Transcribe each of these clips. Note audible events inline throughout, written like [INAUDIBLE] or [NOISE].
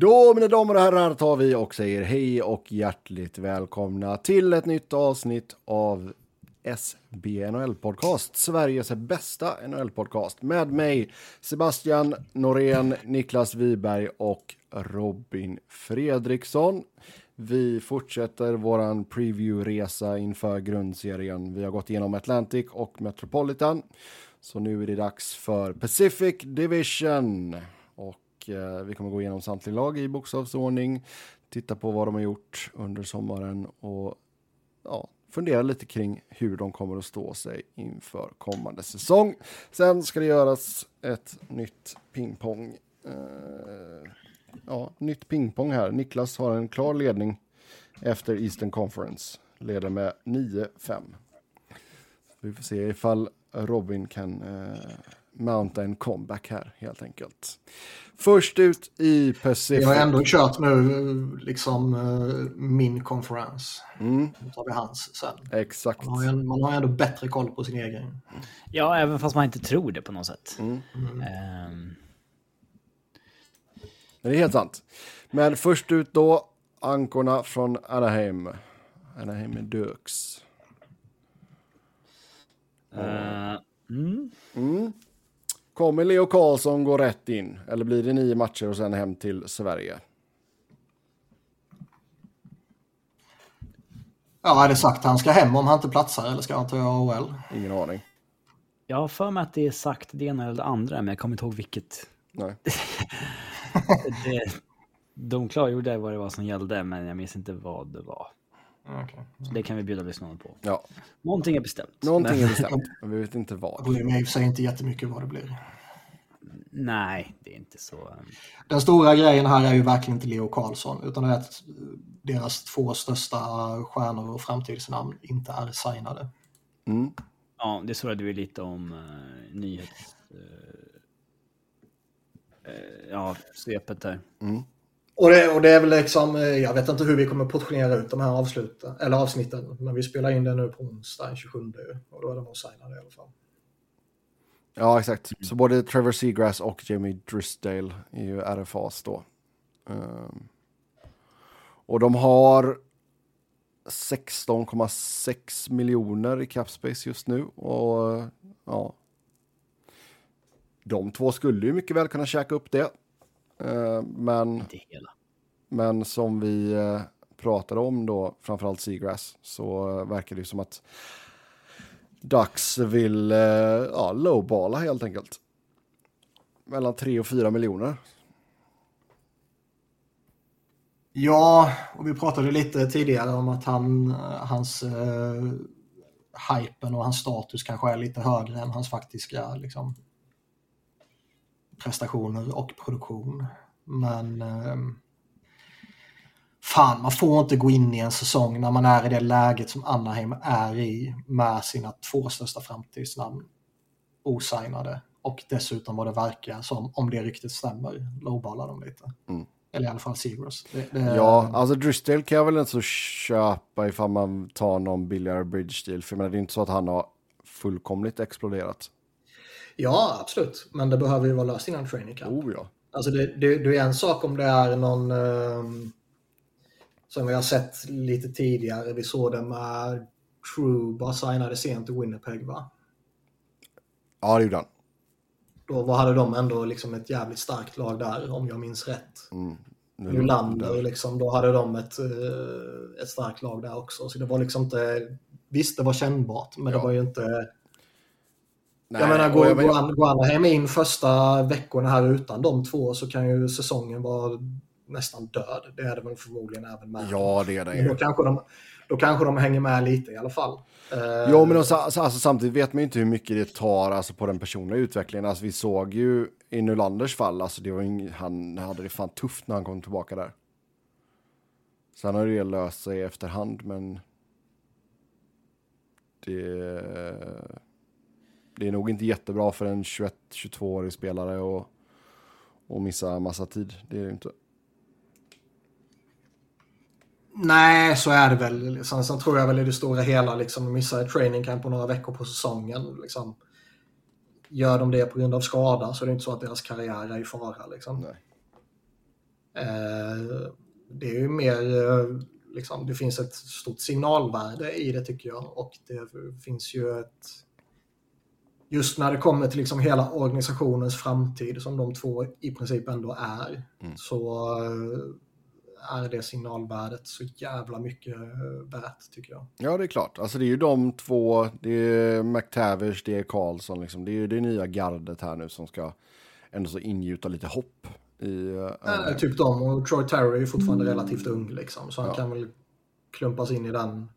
Då, mina damer och herrar, tar vi och säger hej och hjärtligt välkomna till ett nytt avsnitt av SB NHL-podcast, Sveriges bästa NHL-podcast med mig, Sebastian Norén, Niklas Wiberg och Robin Fredriksson. Vi fortsätter vår preview-resa inför grundserien. Vi har gått igenom Atlantic och Metropolitan, så nu är det dags för Pacific Division. Och eh, vi kommer gå igenom samtliga lag i bokstavsordning, titta på vad de har gjort under sommaren och ja, fundera lite kring hur de kommer att stå sig inför kommande säsong. Sen ska det göras ett nytt pingpong. Eh, ja, nytt pingpong här. Niklas har en klar ledning efter Eastern Conference. Leder med 9-5. Vi får se ifall Robin kan eh, mounta en comeback här helt enkelt. Först ut i Pacific. Jag har ändå kört nu liksom uh, min konferens. Mm. Nu tar vi hans sen. Exakt. Man har, ju, man har ändå bättre koll på sin egen. Ja, även fast man inte tror det på något sätt. Mm. Um... Det är helt sant. Men först ut då, ankorna från Anaheim. Anaheim Ducks. Uh, mm. Mm. Kommer Leo Karlsson gå rätt in? Eller blir det nio matcher och sen hem till Sverige? Ja, är det sagt han ska hem om han inte platsar eller ska han ta AHL? Ingen aning. Jag har för mig att det är sagt det ena eller det andra, men jag kommer inte ihåg vilket. Nej. [LAUGHS] det, de klargjorde vad det var som gällde, men jag minns inte vad det var. Okay. Så det kan vi bjuda lyssnarna på. Ja. Någonting är bestämt. Någonting är bestämt, men vi vet inte vad. Jag bryr mig i och för sig inte jättemycket vad det blir. Nej, det är inte så. Um, Den stora grejen här är ju verkligen inte Leo Karlsson, utan det är att deras två största stjärnor och framtidsnamn inte är signade. Mm. Ja, det surrade vi lite om uh, nyhets... Uh, uh, ja, svepet där. Mm. Och det, och det är väl liksom, eh, jag vet inte hur vi kommer portionera ut de här avsluten, eller avsnitten, men vi spelar in det nu på onsdag den 27 och då är de nog signade i alla fall. Ja, exakt. Så både Trevor Seagrass och Jamie Drisdale är ju RFAs då. Um, och de har 16,6 miljoner i capspace just nu. Och ja, de två skulle ju mycket väl kunna käka upp det. Uh, men, men som vi uh, pratade om då, framförallt Seagrass, så uh, verkar det ju som att Ducks vill eh, ja, lowballa helt enkelt. Mellan 3 och 4 miljoner. Ja, och vi pratade lite tidigare om att han, hans eh, hypen och hans status kanske är lite högre än hans faktiska liksom, prestationer och produktion. Men eh, fan, man får inte gå in i en säsong när man är i det läget som Anaheim är i med sina två största framtidsnamn osignade och dessutom vad det verkar som, om det riktigt stämmer, lowballar de lite. Mm. Eller i alla fall Seagrass. Ja, alltså Drysdale kan jag väl inte så köpa ifall man tar någon billigare bridge deal. För menar, det är inte så att han har fullkomligt exploderat. Ja, absolut. Men det behöver ju vara löst innan training camp. Oh ja. Alltså det, det, det är en sak om det är någon um, som vi har sett lite tidigare. Vi såg det med Truba signade sent i Winnipeg va? Ja, det gjorde han. Då hade de ändå liksom ett jävligt starkt lag där om jag minns rätt. Mm. Nylander, liksom, då hade de ett, ett starkt lag där också. Så det var liksom inte... Visst, det var kännbart, men ja. det var ju inte... Nej, jag menar, går, jag men... går, går Anaheim in första veckorna här utan de två så kan ju säsongen vara nästan död. Det är det väl förmodligen även med. Ja, det är det. Då kanske, de, då kanske de hänger med lite i alla fall. Ja, men alltså, alltså, samtidigt vet man ju inte hur mycket det tar alltså, på den personliga utvecklingen. Alltså, vi såg ju i Nylanders fall, alltså, det var ju, han hade det fan tufft när han kom tillbaka där. Sen har det löst sig efterhand, men det, det är nog inte jättebra för en 21-22-årig spelare att, att missa massa tid. Det är det inte. Nej, så är det väl. Sen, sen tror jag väl i det stora hela, liksom, missa ett training camp på några veckor på säsongen. Liksom, gör de det på grund av skada så är det inte så att deras karriär är i fara. Liksom. Nej. det är ju mer, eh, liksom, det finns ett stort signalvärde i det tycker jag. Och det finns ju ett, just när det kommer till liksom hela organisationens framtid som de två i princip ändå är, mm. så eh, är det signalvärdet så jävla mycket värt tycker jag. Ja, det är klart. Alltså det är ju de två, det är McTavish, det är Karlsson, liksom. det är ju det nya gardet här nu som ska ändå så ingjuta lite hopp i... Uh, typ de och Troy Terry är fortfarande relativt ung liksom. Så han ja. kan väl klumpas in i den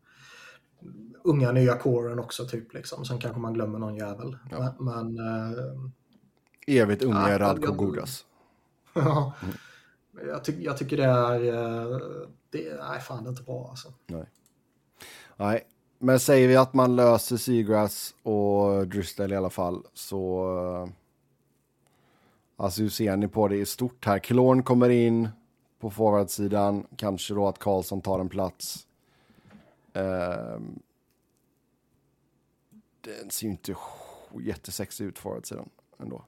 unga nya kåren också typ liksom. Sen kanske man glömmer någon jävel. Ja. Men... Uh, Evigt unga ja, Radko jag, Godas. [LAUGHS] Ja. Mm. Jag, ty jag, tycker det är... Uh, det, nej, fan det är inte bra alltså. Nej. Nej, men säger vi att man löser Seagrass och Dristel i alla fall så Alltså hur ser ni på det i stort här? Klorn kommer in på forwardsidan. Kanske då att Karlsson tar en plats. Uh, den ser ju inte jättesexig ut forwardsidan ändå.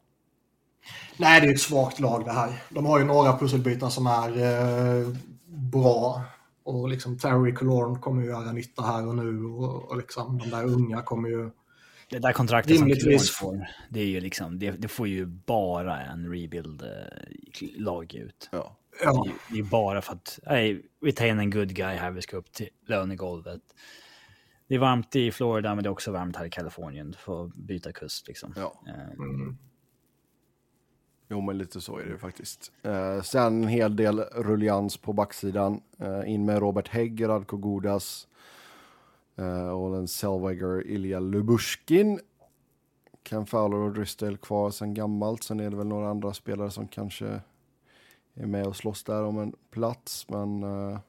Nej, det är ett svagt lag det här. De har ju några pusselbitar som är eh, bra. Och liksom Terry Colorn kommer ju göra nytta här och nu. Och, och liksom de där unga kommer ju det där kontraktet Rimligtvis. som får, det, är ju liksom, det, det, får ju bara en rebuild-lag eh, ut. Ja. Ja. Det, är, är bara för att, hey, vi tar in en good guy här, vi ska upp till lönegolvet. Det är varmt i Florida, men det är också varmt här i Kalifornien för att byta kust. Liksom. Ja. Eh, mm. Jo, men lite så är det faktiskt. Eh, sen en hel del rullians på backsidan. Eh, in med Robert Hägg, Radko Godas, Uh, Olen Selvager, Ilja Lubushkin. Ken Fowler och Dristel kvar sen gammalt. Sen är det väl några andra spelare som kanske är med och slåss där om en plats. Men uh...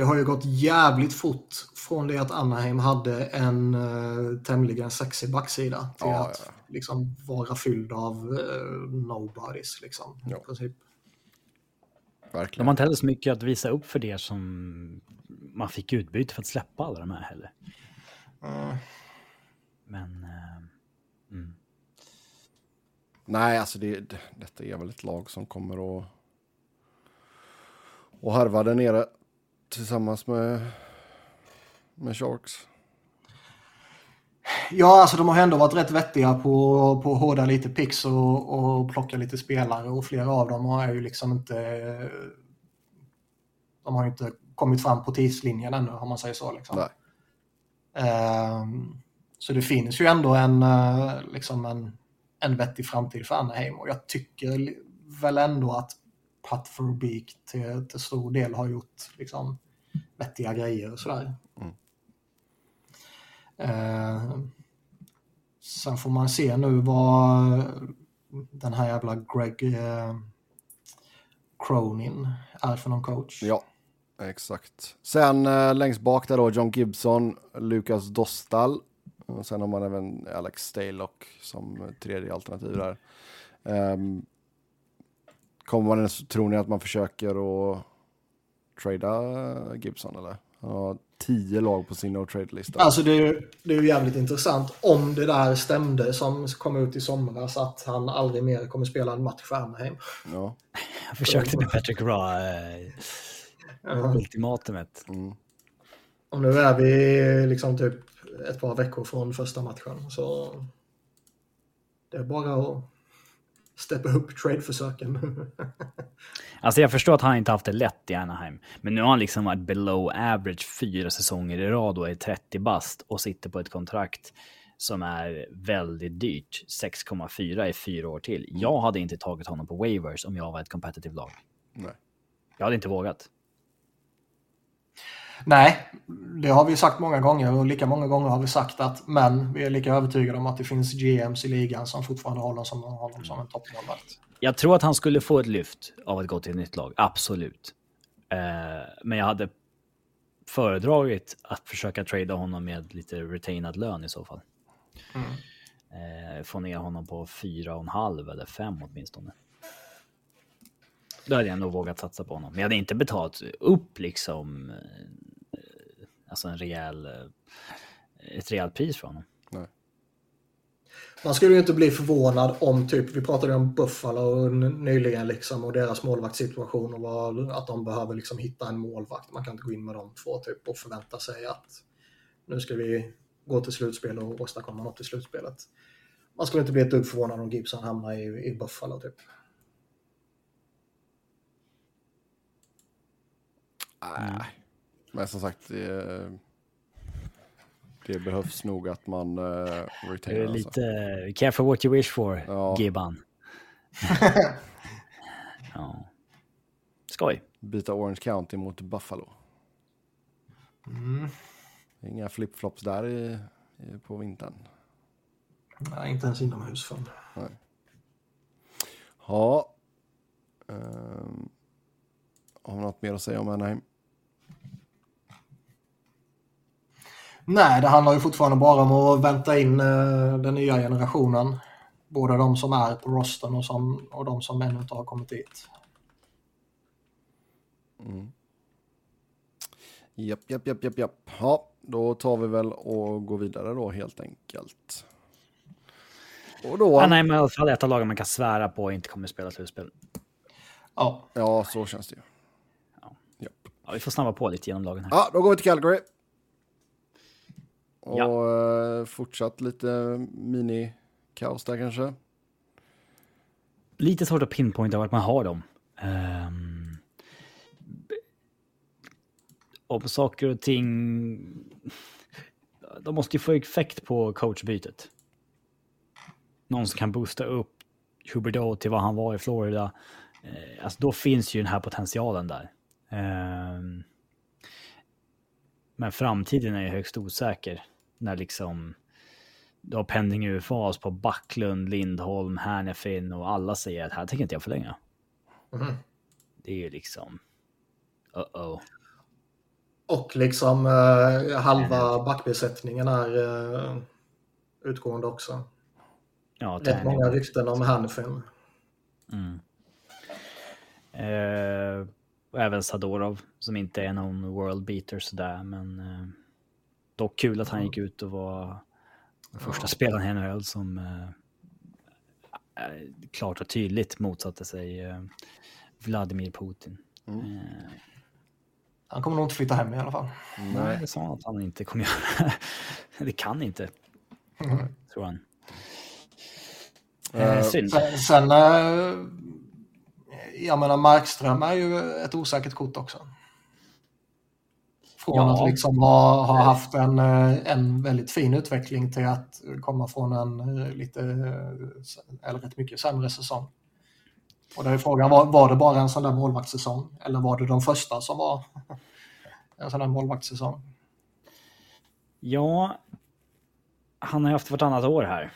Det har ju gått jävligt fort från det att Anaheim hade en uh, tämligen sexig backsida till ja, att ja. liksom vara fylld av uh, nobodies. Liksom, ja. i princip. Verkligen. De har inte heller så mycket att visa upp för det som man fick utbyte för att släppa alla de här heller. Mm. Men... Uh, mm. Nej, alltså det, det, detta är väl ett lag som kommer att och harva där nere tillsammans med, med Sharks. Ja, alltså de har ändå varit rätt vettiga på, på att hårda lite pix och, och plocka lite spelare och flera av dem har ju liksom inte de har ju inte kommit fram på tidslinjen ännu om man säger så. Liksom. Uh, så det finns ju ändå en, uh, liksom en, en vettig framtid för Anaheim och jag tycker väl ändå att Pat Verbeek till, till stor del har gjort liksom, vettiga grejer och sådär. Mm. Uh, sen får man se nu vad den här jävla Greg uh, Cronin är för någon coach. Ja, Exakt. Sen eh, längst bak där då John Gibson, Lukas Dostal. Och sen har man även Alex Stalock som tredje alternativ där. Um, kommer man, tror ni att man försöker att trada Gibson eller? Han har tio lag på sin no-trade-lista. Alltså det är, det är ju jävligt intressant om det där stämde som kom ut i somras att han aldrig mer kommer spela en match för Anaheim. Ja. Jag försökte med Patrick Raw. Eh ja. ultimatumet. Mm. Och nu är vi liksom typ ett par veckor från första matchen. Så det är bara att steppa upp trade-försöken. [LAUGHS] alltså jag förstår att han inte haft det lätt i Anaheim. Men nu har han liksom varit below average fyra säsonger i rad och är 30 bast och sitter på ett kontrakt som är väldigt dyrt. 6,4 i fyra år till. Jag hade inte tagit honom på waivers om jag var ett competitive lag. Nej. Jag hade inte vågat. Nej, det har vi sagt många gånger och lika många gånger har vi sagt att men vi är lika övertygade om att det finns GMs i ligan som fortfarande håller som, honom som en toppmålvakt. Jag tror att han skulle få ett lyft av att gå till ett nytt lag, absolut. Eh, men jag hade föredragit att försöka trada honom med lite retainad lön i så fall. Mm. Eh, få ner honom på fyra och en halv eller fem åtminstone. Då hade jag nog vågat satsa på honom. Men jag hade inte betalat upp liksom alltså en rejäl, eh, ett rejält pris för honom. Nej. Man skulle ju inte bli förvånad om, typ, vi pratade om Buffalo nyligen liksom, och deras målvaktssituation och vad, att de behöver liksom hitta en målvakt. Man kan inte gå in med de två typ, och förvänta sig att nu ska vi gå till slutspel och åstadkomma något i slutspelet. Man skulle inte bli ett dugg förvånad om Gibson hamnar i, i Buffalo typ. Nej, men som sagt, det, det behövs nog att man uh, retainar. Det är lite alltså. careful what you wish for, ja. Gibban. [LAUGHS] ja. Skoj. Byta Orange County mot Buffalo. Mm. Inga flipflops där i, i, på vintern. Nej, inte ens inomhus. Nej. Ja. Um, har vi något mer att säga om Anaheim? Nej, det handlar ju fortfarande bara om att vänta in uh, den nya generationen. Både de som är på rosten och, som, och de som ännu inte har kommit dit. Mm. Japp, japp, japp, japp, japp. Ja, då tar vi väl och går vidare då helt enkelt. Och då... Han är i alla fall ett av lagen man kan svära på inte kommer att spela slutspel. Ja. Ja, så känns det ju. Ja. ja. vi får snabba på lite genom lagen här. Ja, då går vi till Calgary. Och ja. Eh, fortsatt lite mini-kaos där kanske. Lite svårt att pinpointa vart man har dem. Um, om saker och ting... De måste ju få effekt på coachbytet. Någon som kan boosta upp Huberdeau till vad han var i Florida. Eh, alltså då finns ju den här potentialen där. Eh, men framtiden är ju högst osäker. När liksom du har pending UFAs på Backlund, Lindholm, Hernefin och alla säger att här tänker inte jag förlänga. Mm. Det är ju liksom... Uh-oh. Och liksom uh, halva backbesättningen är uh, utgående också. Ja, Rätt många rykten om Hernefin. Mm. Uh, och även Sadorov som inte är någon world beater sådär men uh, dock kul att han gick ut och var den första ja. spelaren i NHL som uh, klart och tydligt motsatte sig Vladimir Putin. Mm. Han kommer nog inte flytta hem i alla fall. Nej, det sa han att han inte kommer göra. [LAUGHS] det kan inte. Mm. Tror han. Eh, synd. Sen, sen eh, jag menar Markström är ju ett osäkert kort också. Från ja. att liksom ha, ha haft en, eh, en väldigt fin utveckling till att komma från en eh, lite, eller rätt mycket sämre säsong. Och då är frågan, var, var det bara en sån där målvaktssäsong? Eller var det de första som var [LAUGHS] en sån där målvaktssäsong? Ja, han har haft vartannat år här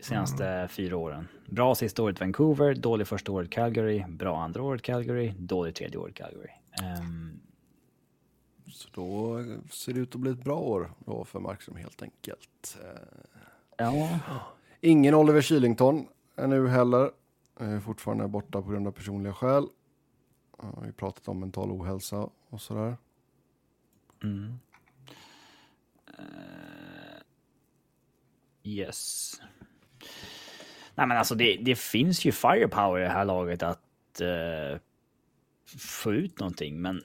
senaste mm. fyra åren. Bra sista året Vancouver, dålig första året Calgary, bra andra året Calgary, dålig tredje året Calgary. Um... Så då ser det ut att bli ett bra år då för Markström helt enkelt. Ja. Ingen Oliver Kylington är nu heller. Är fortfarande borta på grund av personliga skäl. Vi pratat om mental ohälsa och sådär. Mm. Uh, yes. Nej, men alltså det, det finns ju firepower i det här laget att uh, få ut någonting, men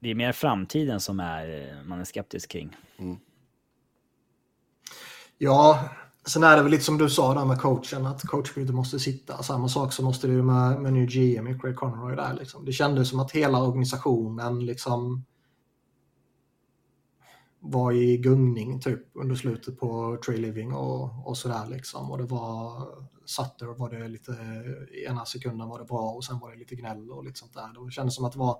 det är mer framtiden som är, man är skeptisk kring. Mm. Ja, sen är det väl lite som du sa där med coachen, att coachbytet måste sitta. Samma sak så måste det ju med, med New GM i Craig Conroy där. Liksom. Det kändes som att hela organisationen liksom var i gungning typ under slutet på Tree Living och, och sådär liksom. Och det var Sutter var det lite, ena sekunden var det bra och sen var det lite gnäll och lite sånt där. Det kändes som att det var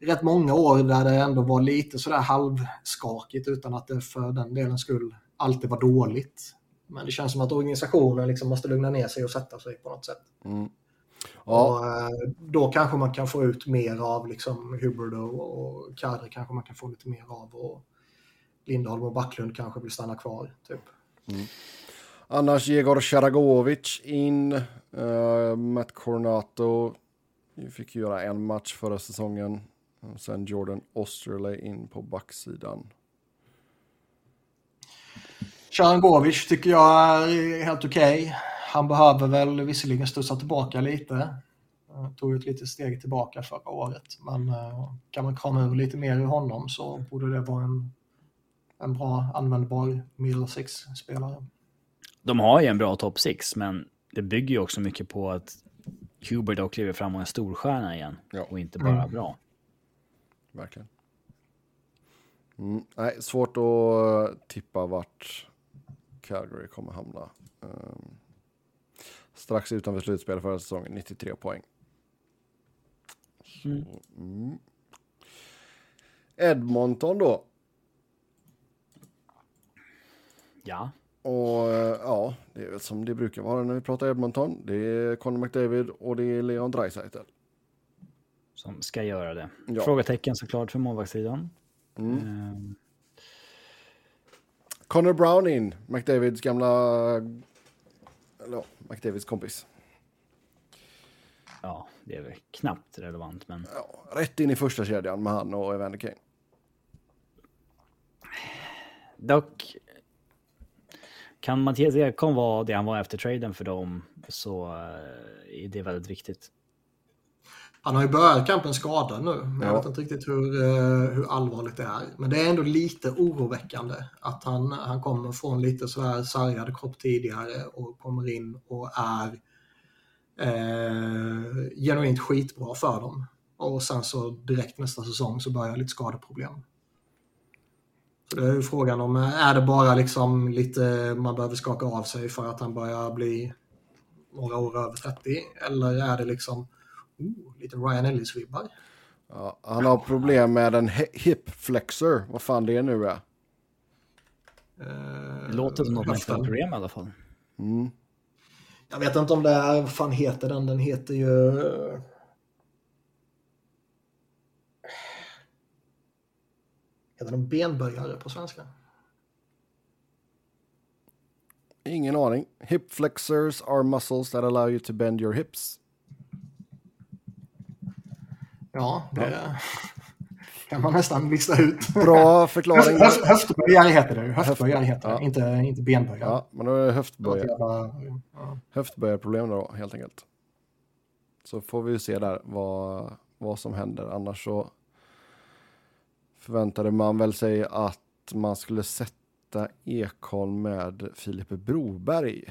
rätt många år där det ändå var lite sådär halvskakigt utan att det för den delen skull alltid var dåligt. Men det känns som att organisationen liksom måste lugna ner sig och sätta sig på något sätt. Mm. Ja. Och, eh, då kanske man kan få ut mer av liksom Hubbard och Kadri kanske man kan få lite mer av. Och Lindholm och Backlund kanske vill stanna kvar. Typ. Mm. Annars Jegor Sharagovic in. Uh, Matt Cornato fick göra en match förra säsongen. Och sen Jordan Osterley in på backsidan. Sharangovic tycker jag är helt okej. Okay. Han behöver väl visserligen studsa tillbaka lite. Tog ett litet steg tillbaka förra året. Men eh, kan man krama ur lite mer ur honom så borde det vara en, en bra användbar middle six-spelare. De har ju en bra top six, men det bygger ju också mycket på att Hubert då kliver fram och är storstjärna igen ja. och inte bara mm. bra. Verkligen. Mm, nej, svårt att tippa vart Calgary kommer hamna. Um, strax utanför slutspel förra säsongen, 93 poäng. Mm. Mm. Edmonton då. Ja. Och eh, ja, det är väl som det brukar vara när vi pratar Edmonton. Det är Conor McDavid och det är Leon Draisaitl. Som ska göra det. Ja. Frågetecken såklart för målvaktssidan. Mm. Um. Connor Brown in, McDavids gamla... Eller ja, McDavids kompis. Ja, det är väl knappt relevant, men... Ja, rätt in i första kedjan med han och Evander Kane. Dock kan Mattias Ekholm vara det han var efter traden för dem så eh, är det väldigt viktigt. Han har ju börjat kampen skadad nu, men ja. jag vet inte riktigt hur, eh, hur allvarligt det är. Men det är ändå lite oroväckande att han, han kommer från lite sådär sargad kropp tidigare och kommer in och är eh, genuint skitbra för dem. Och sen så direkt nästa säsong så börjar lite skadeproblem. Så det är ju frågan om, är det bara liksom lite man behöver skaka av sig för att han börjar bli några år över 30? Eller är det liksom oh, lite Ryan Ellis-vibbar? Ja, han har problem med en hip flexor, vad fan det är nu är. Det låter som något med problem i alla fall. Mm. Jag vet inte om det är, vad fan heter den? Den heter ju... Heter den benböjare på svenska? Ingen aning. Hip flexors are muscles that allow you to bend your hips. Ja, det [LAUGHS] kan man nästan lista ut. Bra förklaring. Höft, höftböjare heter det. Höftböjare heter det, ja. inte, inte benböjare. Ja, men då är det höftböjare. Ja. Höftböjarproblem då, helt enkelt. Så får vi se där vad, vad som händer. Annars så förväntade man väl sig att man skulle sätta Ekholm med Filip Broberg.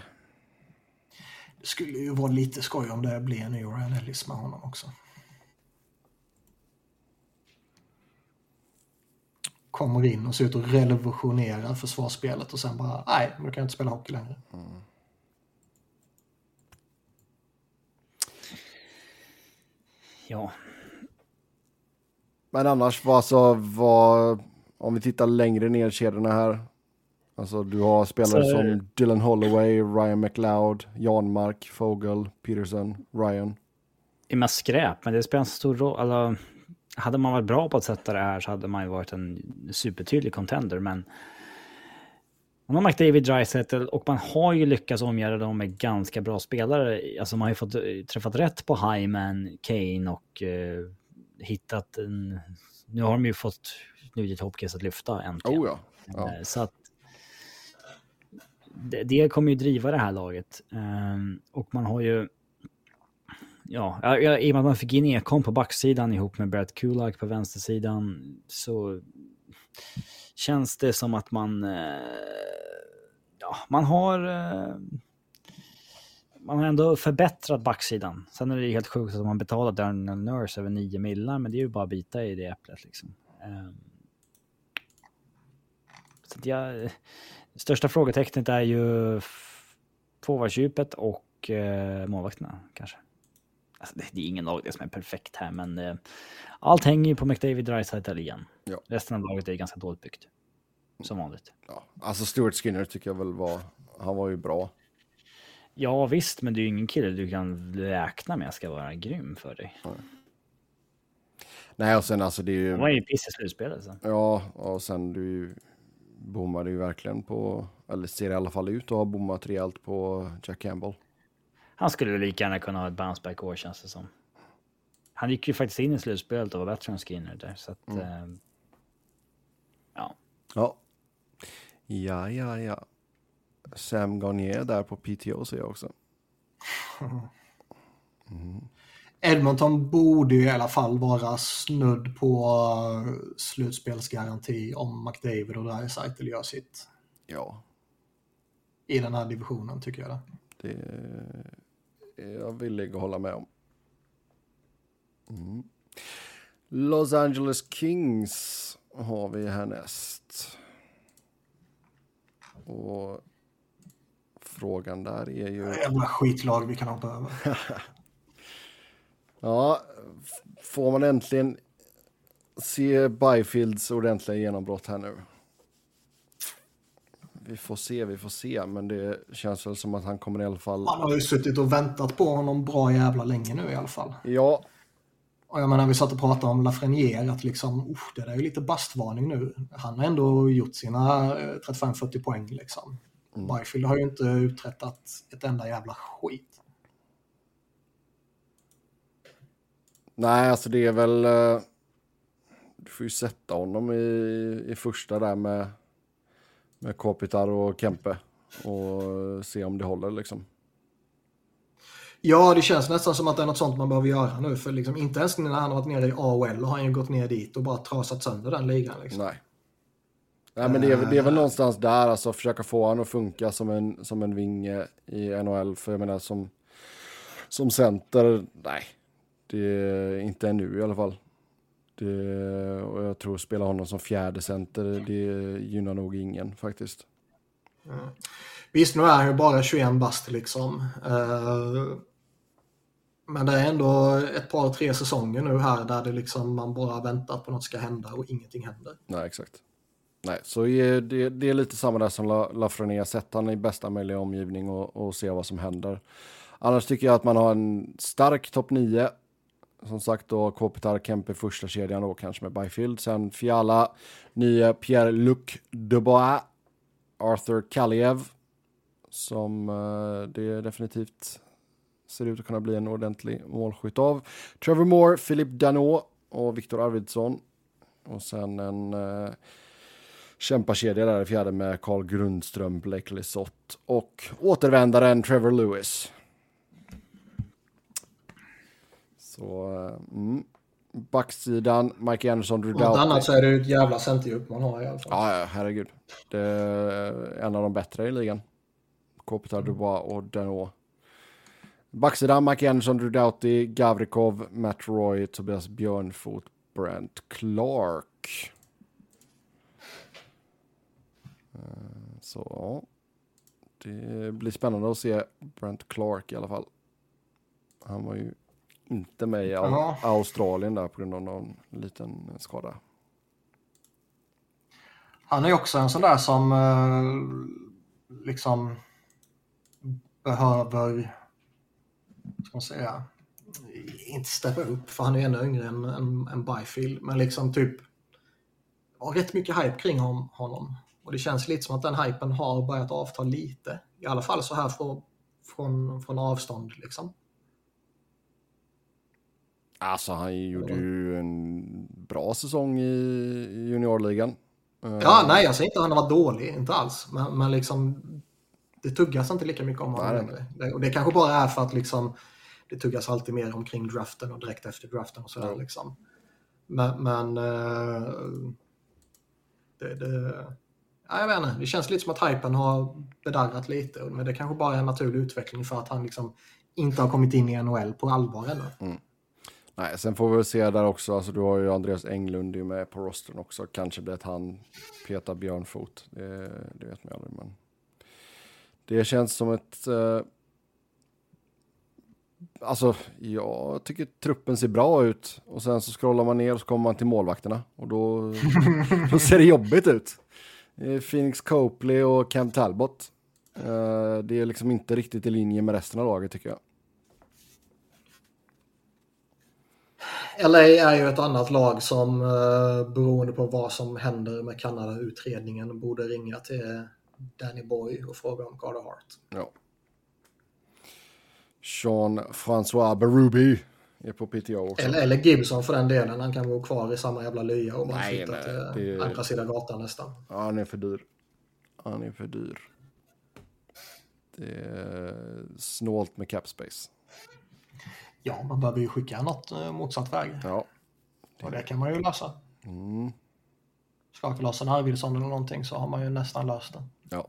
Det skulle ju vara lite skoj om det blir en ny Ryan Ellis med honom också. Kommer in och ser ut att revolutionera försvarsspelet och sen bara, nej, nu kan jag inte spela hockey längre. Mm. Ja, men annars, alltså, vad, om vi tittar längre ner i kedjorna här. Alltså du har spelare Så... som Dylan Holloway, Ryan McLeod, Janmark, Fogel, Peterson, Ryan. Det är mest skräp, men det spelar en stor roll. Alltså, hade man varit bra på att sätta det här så hade man ju varit en supertydlig contender, men man har McDavid, Dreisaitl och man har ju lyckats omgärda dem med ganska bra spelare. Alltså man har ju fått träffat rätt på Hyman, Kane och uh, hittat en... Nu har de ju fått Nugent Hopkins att lyfta äntligen. Oh ja. ja. Eh, så att det, det, kommer ju driva det här laget. Um, och man har ju... Ja, i och med att man fick in Ekholm på backsidan ihop med Brad Kulak på vänstersidan så känns det som att man... Uh, ja, man har... Man har ändå förbättrat backsidan. Sen är det helt sjukt att man betalar Daniel Nurse över 9 millar, men det är ju bara att bita i det äpplet liksom. Um, så jag, största frågetecknet är ju forwardsdjupet och uh, målvakterna kanske. Alltså, det, det, är ingen lag det som är perfekt här, men uh, allt hänger ju på McDavid Dreisaitl igen. Ja. Resten av laget är ganska dåligt byggt. Som vanligt. Ja, alltså Stuart Skinner tycker jag väl var, han var ju bra. Ja visst, men det är ju ingen kille du kan räkna med ska vara grym för dig. Nej, Nej och sen alltså det är ju... Han var ju piss i slutspelet. Så. Ja, och sen du bommade ju verkligen på, eller ser i alla fall ut att ha bommat rejält på Jack Campbell. Han skulle lika gärna kunna ha ett bounceback år känns det som. Han gick ju faktiskt in i slutspelet och var bättre än Skinner där, så att... Mm. Eh, ja. Ja. Ja, ja, ja. Sam Garnier där på PTO ser jag också. Mm. Edmonton borde ju i alla fall vara snudd på slutspelsgaranti om McDavid och Dreisaitl gör sitt. Ja. I den här divisionen tycker jag det. Det är jag villig att hålla med om. Mm. Los Angeles Kings har vi härnäst. Och frågan där är ju... Jävla skitlag vi kan hoppa över. [LAUGHS] ja, får man äntligen se Byfields ordentliga genombrott här nu? Vi får se, vi får se, men det känns väl som att han kommer i alla fall... Han har ju suttit och väntat på honom bra jävla länge nu i alla fall. Ja. Och jag menar, vi satt och pratade om Lafreniere, att liksom, det där är ju lite bastvarning nu. Han har ändå gjort sina 35-40 eh, poäng liksom. Mm. Byfield har ju inte uträttat ett enda jävla skit. Nej, alltså det är väl... Eh, du får ju sätta honom i, i första där med, med Kopitar och Kempe och se om det håller liksom. Ja, det känns nästan som att det är något sånt man behöver göra nu. För liksom, inte ens när han har varit nere i AHL har han ju gått ner dit och bara trasat sönder den ligan. Liksom. Nej. Nej, men det är, det är väl någonstans där, alltså försöka få honom att funka som en, som en vinge i NHL. För jag menar som, som center, nej, det är inte ännu i alla fall. Det, och jag tror att spela honom som fjärde center, det gynnar nog ingen faktiskt. Mm. Visst, nu är han ju bara 21 bast liksom. Uh, men det är ändå ett par, tre säsonger nu här där det liksom man bara väntar på något ska hända och ingenting händer. Nej, exakt. Nej, så det, det är lite samma där som Lafreniere, sätt han i bästa möjliga omgivning och, och se vad som händer. Annars tycker jag att man har en stark topp 9. Som sagt då Kopitar, Kempe första kedjan då kanske med Byfield. Sen Fiala, nya Pierre-Luc Dubois, Arthur Kaliev. Som eh, det definitivt ser ut att kunna bli en ordentlig målskytt av. Trevor Moore, Philip Danot och Viktor Arvidsson. Och sen en eh, kämpakedja där i fjärde med Carl Grundström, Blake Lisotte och återvändaren Trevor Lewis. Så, eh, mm. Backsidan, Mike Anderson, Drew Doughty. annat så är det ju ett jävla centerdjup man har i alla fall. Ja, herregud. Det är en av de bättre i ligan. Kopitar, Dubois och Danot. Backsidan, Mike Anderson, Drew Doughty, Gavrikov, Matt Roy, Tobias Björnfot, Brent Clark. Eh, så ja, det blir spännande att se Brent Clark i alla fall. Han var ju inte med i Aha. Australien där på grund av någon liten skada. Han är också en sån där som eh, liksom behöver, ska man säga, inte steppa upp för han är ännu yngre än, än, än Byfield, men liksom typ har rätt mycket hype kring honom. Och det känns lite som att den hypen har börjat avta lite. I alla fall så här från, från, från avstånd liksom. Alltså han gjorde ju en bra säsong i juniorligan. Ja, nej jag säger inte att han varit dålig, inte alls. Men, men liksom det tuggas inte lika mycket om honom längre. Och det kanske bara är för att liksom det tuggas alltid mer omkring draften och direkt efter draften och sådär mm. liksom. Men, men uh, det, det, ja, jag vet inte, det känns lite som att hypen har bedarrat lite. Men det kanske bara är en naturlig utveckling för att han liksom inte har kommit in i NHL på allvar ännu. Mm. Nej, sen får vi väl se där också, alltså du har ju Andreas Englund ju med på rosten också. Kanske blir det att han petar Björnfot, det, det vet man aldrig. Men det känns som ett... Eh, alltså, jag tycker truppen ser bra ut. Och sen så scrollar man ner och så kommer man till målvakterna. Och då, [LAUGHS] då ser det jobbigt ut. Phoenix Copley och Cam Talbot. Eh, det är liksom inte riktigt i linje med resten av laget tycker jag. LA är ju ett annat lag som eh, beroende på vad som händer med Kanada-utredningen borde ringa till Danny Boy och fråga om Carter Hart. Ja. Jean-François Berube är på PTO också. Eller, eller, Gibson för den delen. Han kan gå kvar i samma jävla lya och bara flytta till det... andra sidan gatan nästan. Ja, han är för dyr. Han är för dyr. Det är snålt med cap space. Ja, man behöver ju skicka något eh, motsatt väg. Ja. Och det kan man ju lösa. Mm. Ska vi lösa en Arvidsson eller någonting så har man ju nästan löst det. Ja,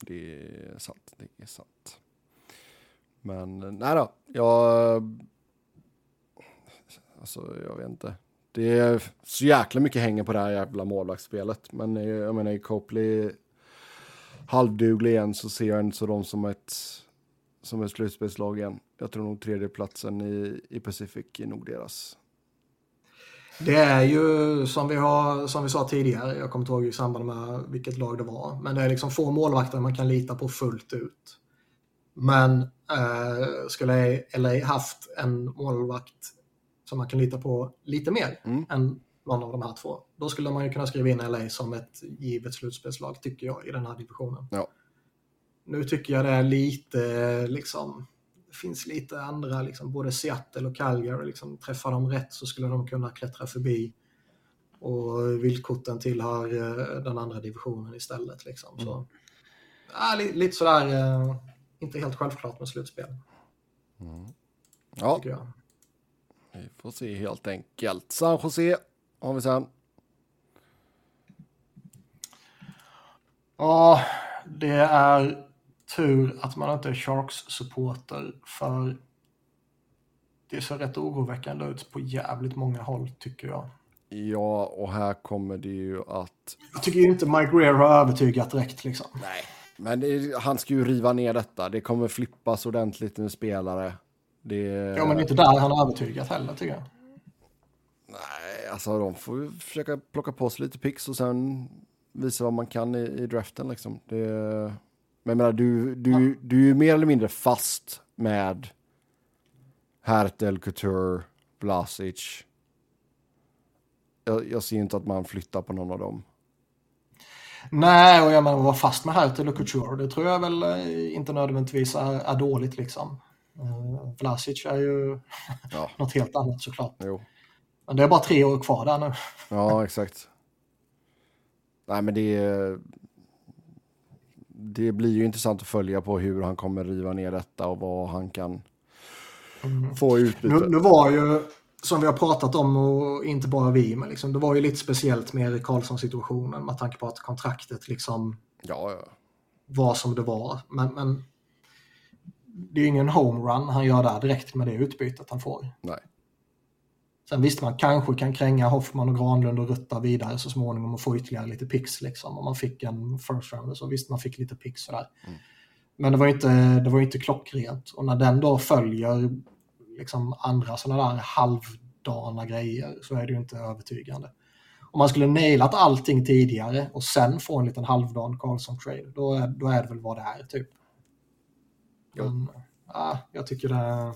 det är sant. Det är sant. Men nej då, jag... Alltså, jag vet inte. Det är så jäkla mycket hänger på det här jävla målvaktsspelet. Men eh, jag menar, i Copley halvduglig igen så ser jag inte så dem som ett, som ett slutspelslag igen. Jag tror nog tredjeplatsen i, i Pacific är nog deras. Det är ju som vi, har, som vi sa tidigare, jag kommer inte ihåg i samband med vilket lag det var, men det är liksom få målvakter man kan lita på fullt ut. Men eh, skulle LA haft en målvakt som man kan lita på lite mer mm. än någon av de här två, då skulle man ju kunna skriva in LA som ett givet slutspelslag, tycker jag, i den här divisionen. Ja. Nu tycker jag det är lite, liksom, det finns lite andra, liksom, både Seattle och Calgary, liksom, träffar de rätt så skulle de kunna klättra förbi. Och vildkorten tillhör uh, den andra divisionen istället. Liksom. Mm. Så, ja, li lite sådär, uh, inte helt självklart med slutspel. Mm. Ja, vi får se helt enkelt. San Jose har vi sen. Ja, det är tur att man inte är Sharks-supporter för det ser rätt oroväckande ut på jävligt många håll tycker jag. Ja, och här kommer det ju att... Jag tycker inte Mike Greer har övertygat direkt liksom. Nej, men det, han ska ju riva ner detta. Det kommer flippas ordentligt med spelare. Det... Ja, men det är inte där han har övertygat heller tycker jag. Nej, alltså de får ju försöka plocka på sig lite pix och sen visa vad man kan i, i draften liksom. Det, men jag menar, du, du, ja. du är mer eller mindre fast med Hertel, Couture, Blasic. Jag, jag ser inte att man flyttar på någon av dem. Nej, och jag menar att vara fast med Hertel och Couture, det tror jag väl eh, inte nödvändigtvis är, är dåligt liksom. Uh, Vlasic är ju [LAUGHS] ja. något helt annat såklart. Jo. Men det är bara tre år kvar där nu. [LAUGHS] Ja, exakt. Nej, men det, det blir ju intressant att följa på hur han kommer riva ner detta och vad han kan mm. få utbyte. Nu, nu var ju, som vi har pratat om, och inte bara vi, men liksom, det var ju lite speciellt med Erik Karlsson-situationen med tanke på att kontraktet liksom ja, ja. var som det var. Men, men det är ju ingen homerun han gör där direkt med det utbytet han får. Nej. Sen visste man kanske kan kränga Hoffman och Granlund och rutta vidare så småningom och få ytterligare lite pix liksom. Om man fick en first round så visst man fick lite pix sådär. Mm. Men det var inte, det var inte klockrent. Och när den då följer liksom andra sådana där halvdana grejer så är det ju inte övertygande. Om man skulle nailat allting tidigare och sen få en liten halvdan Karlsson-trade, då är, då är det väl vad det är typ. Men, mm. ja, jag tycker det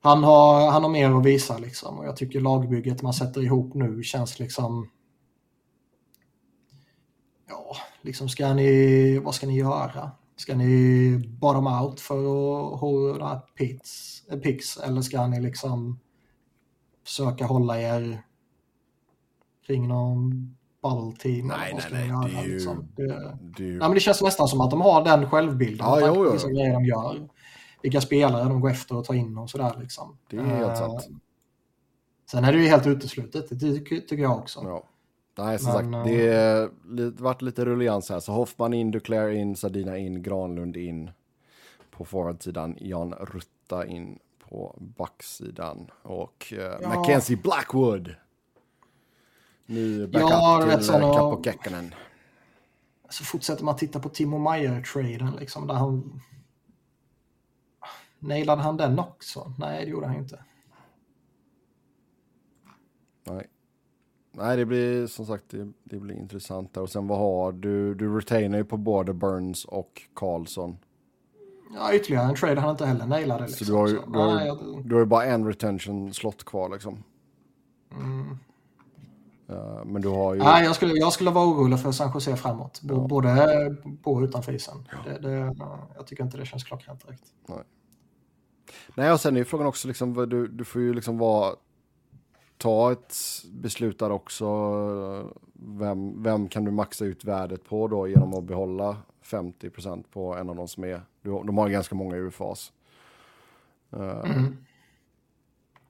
han har, han har mer att visa liksom. Och jag tycker lagbygget man sätter ihop nu känns liksom ja, liksom ska ni, vad ska ni göra? Ska ni bottom out för att hålla pits, eh, pix eller ska ni liksom försöka hålla er kring någon team? Nej, nej, nej. Göra, det, är ju, liksom? det, det, är ju... nej, men det känns nästan som att de har den självbilden. Ja, jo, jo. grejer de gör vilka spelare de går efter och tar in och sådär. Liksom. Det är helt uh, sant. Sen är det ju helt uteslutet, det tycker, tycker jag också. Ja. Nej, som Men, sagt, det har varit lite rullians här. Så Hoffman in, Duclair in, Sardina in, Granlund in på forwardsidan, Jan Rutta in på backsidan och uh, ja. Mackenzie Blackwood. Ny backup ja, till Kappo Kekkonen. Så fortsätter man titta på Timo Meyer-traden, liksom, där han Nailade han den också? Nej, det gjorde han inte. Nej. Nej, det blir som sagt det, det blir intressant där. Och sen vad har du? Du retainar ju på både Burns och Karlsson. Ja, ytterligare en trade han inte heller nailade. Liksom. Så du har, ju, du, har, du har ju bara en retention slott kvar liksom. Uh, men du har ju... Nej, jag skulle, jag skulle vara orolig för San Jose framåt. Ja. Både på och utanför isen. Ja. Det, det, jag tycker inte det känns klockrent direkt. Nej. Nej, och sen är ju frågan också, liksom, du, du får ju liksom vara, ta ett beslut där också. Vem, vem kan du maxa ut värdet på då genom att behålla 50 procent på en av de som är, de har ganska många UFAs. Uh, mm.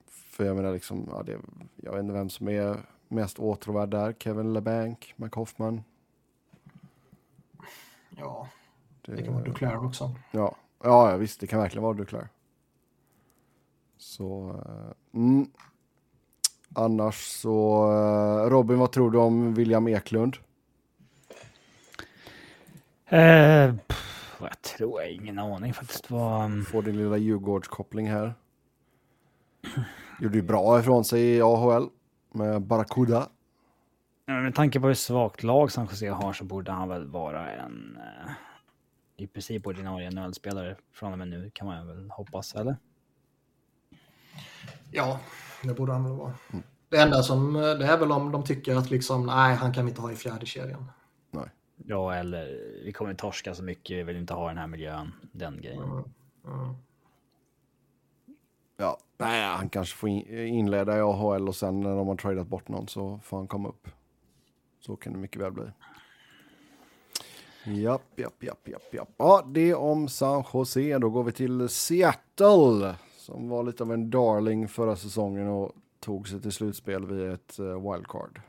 För jag menar liksom, ja, det, jag vet inte vem som är mest åtråvärd där. Kevin LeBanc, Mike Hoffman. Ja, det, det kan vara Duclair också. Ja. ja, visst, det kan verkligen vara Duclair. Så, uh, mm. Annars så, uh, Robin, vad tror du om William Eklund? Uh, pff, vad jag tror jag, ingen aning faktiskt. Vad... Um... Får din lilla Djurgårdskoppling här. Gjorde ju bra ifrån sig i AHL med Barracuda. Med tanke på hur svagt lag San Jose har så borde han väl vara en eh, i princip ordinarie NHL-spelare från och med nu kan man väl hoppas, eller? Ja, det borde han väl vara. Mm. Det enda som, det är väl om de tycker att liksom, nej, han kan vi inte ha i fjärde kedjan. Nej. Ja, eller vi kommer torska så mycket, vi vill inte ha den här miljön, den grejen. Mm. Mm. Ja, nej, han kanske får inleda i AHL och sen när de har tradat bort någon så får han komma upp. Så kan det mycket väl bli. Japp, japp, japp, japp, japp. Ja, det om San Jose. Då går vi till Seattle som var lite av en darling förra säsongen och tog sig till slutspel via ett eh, wildcard.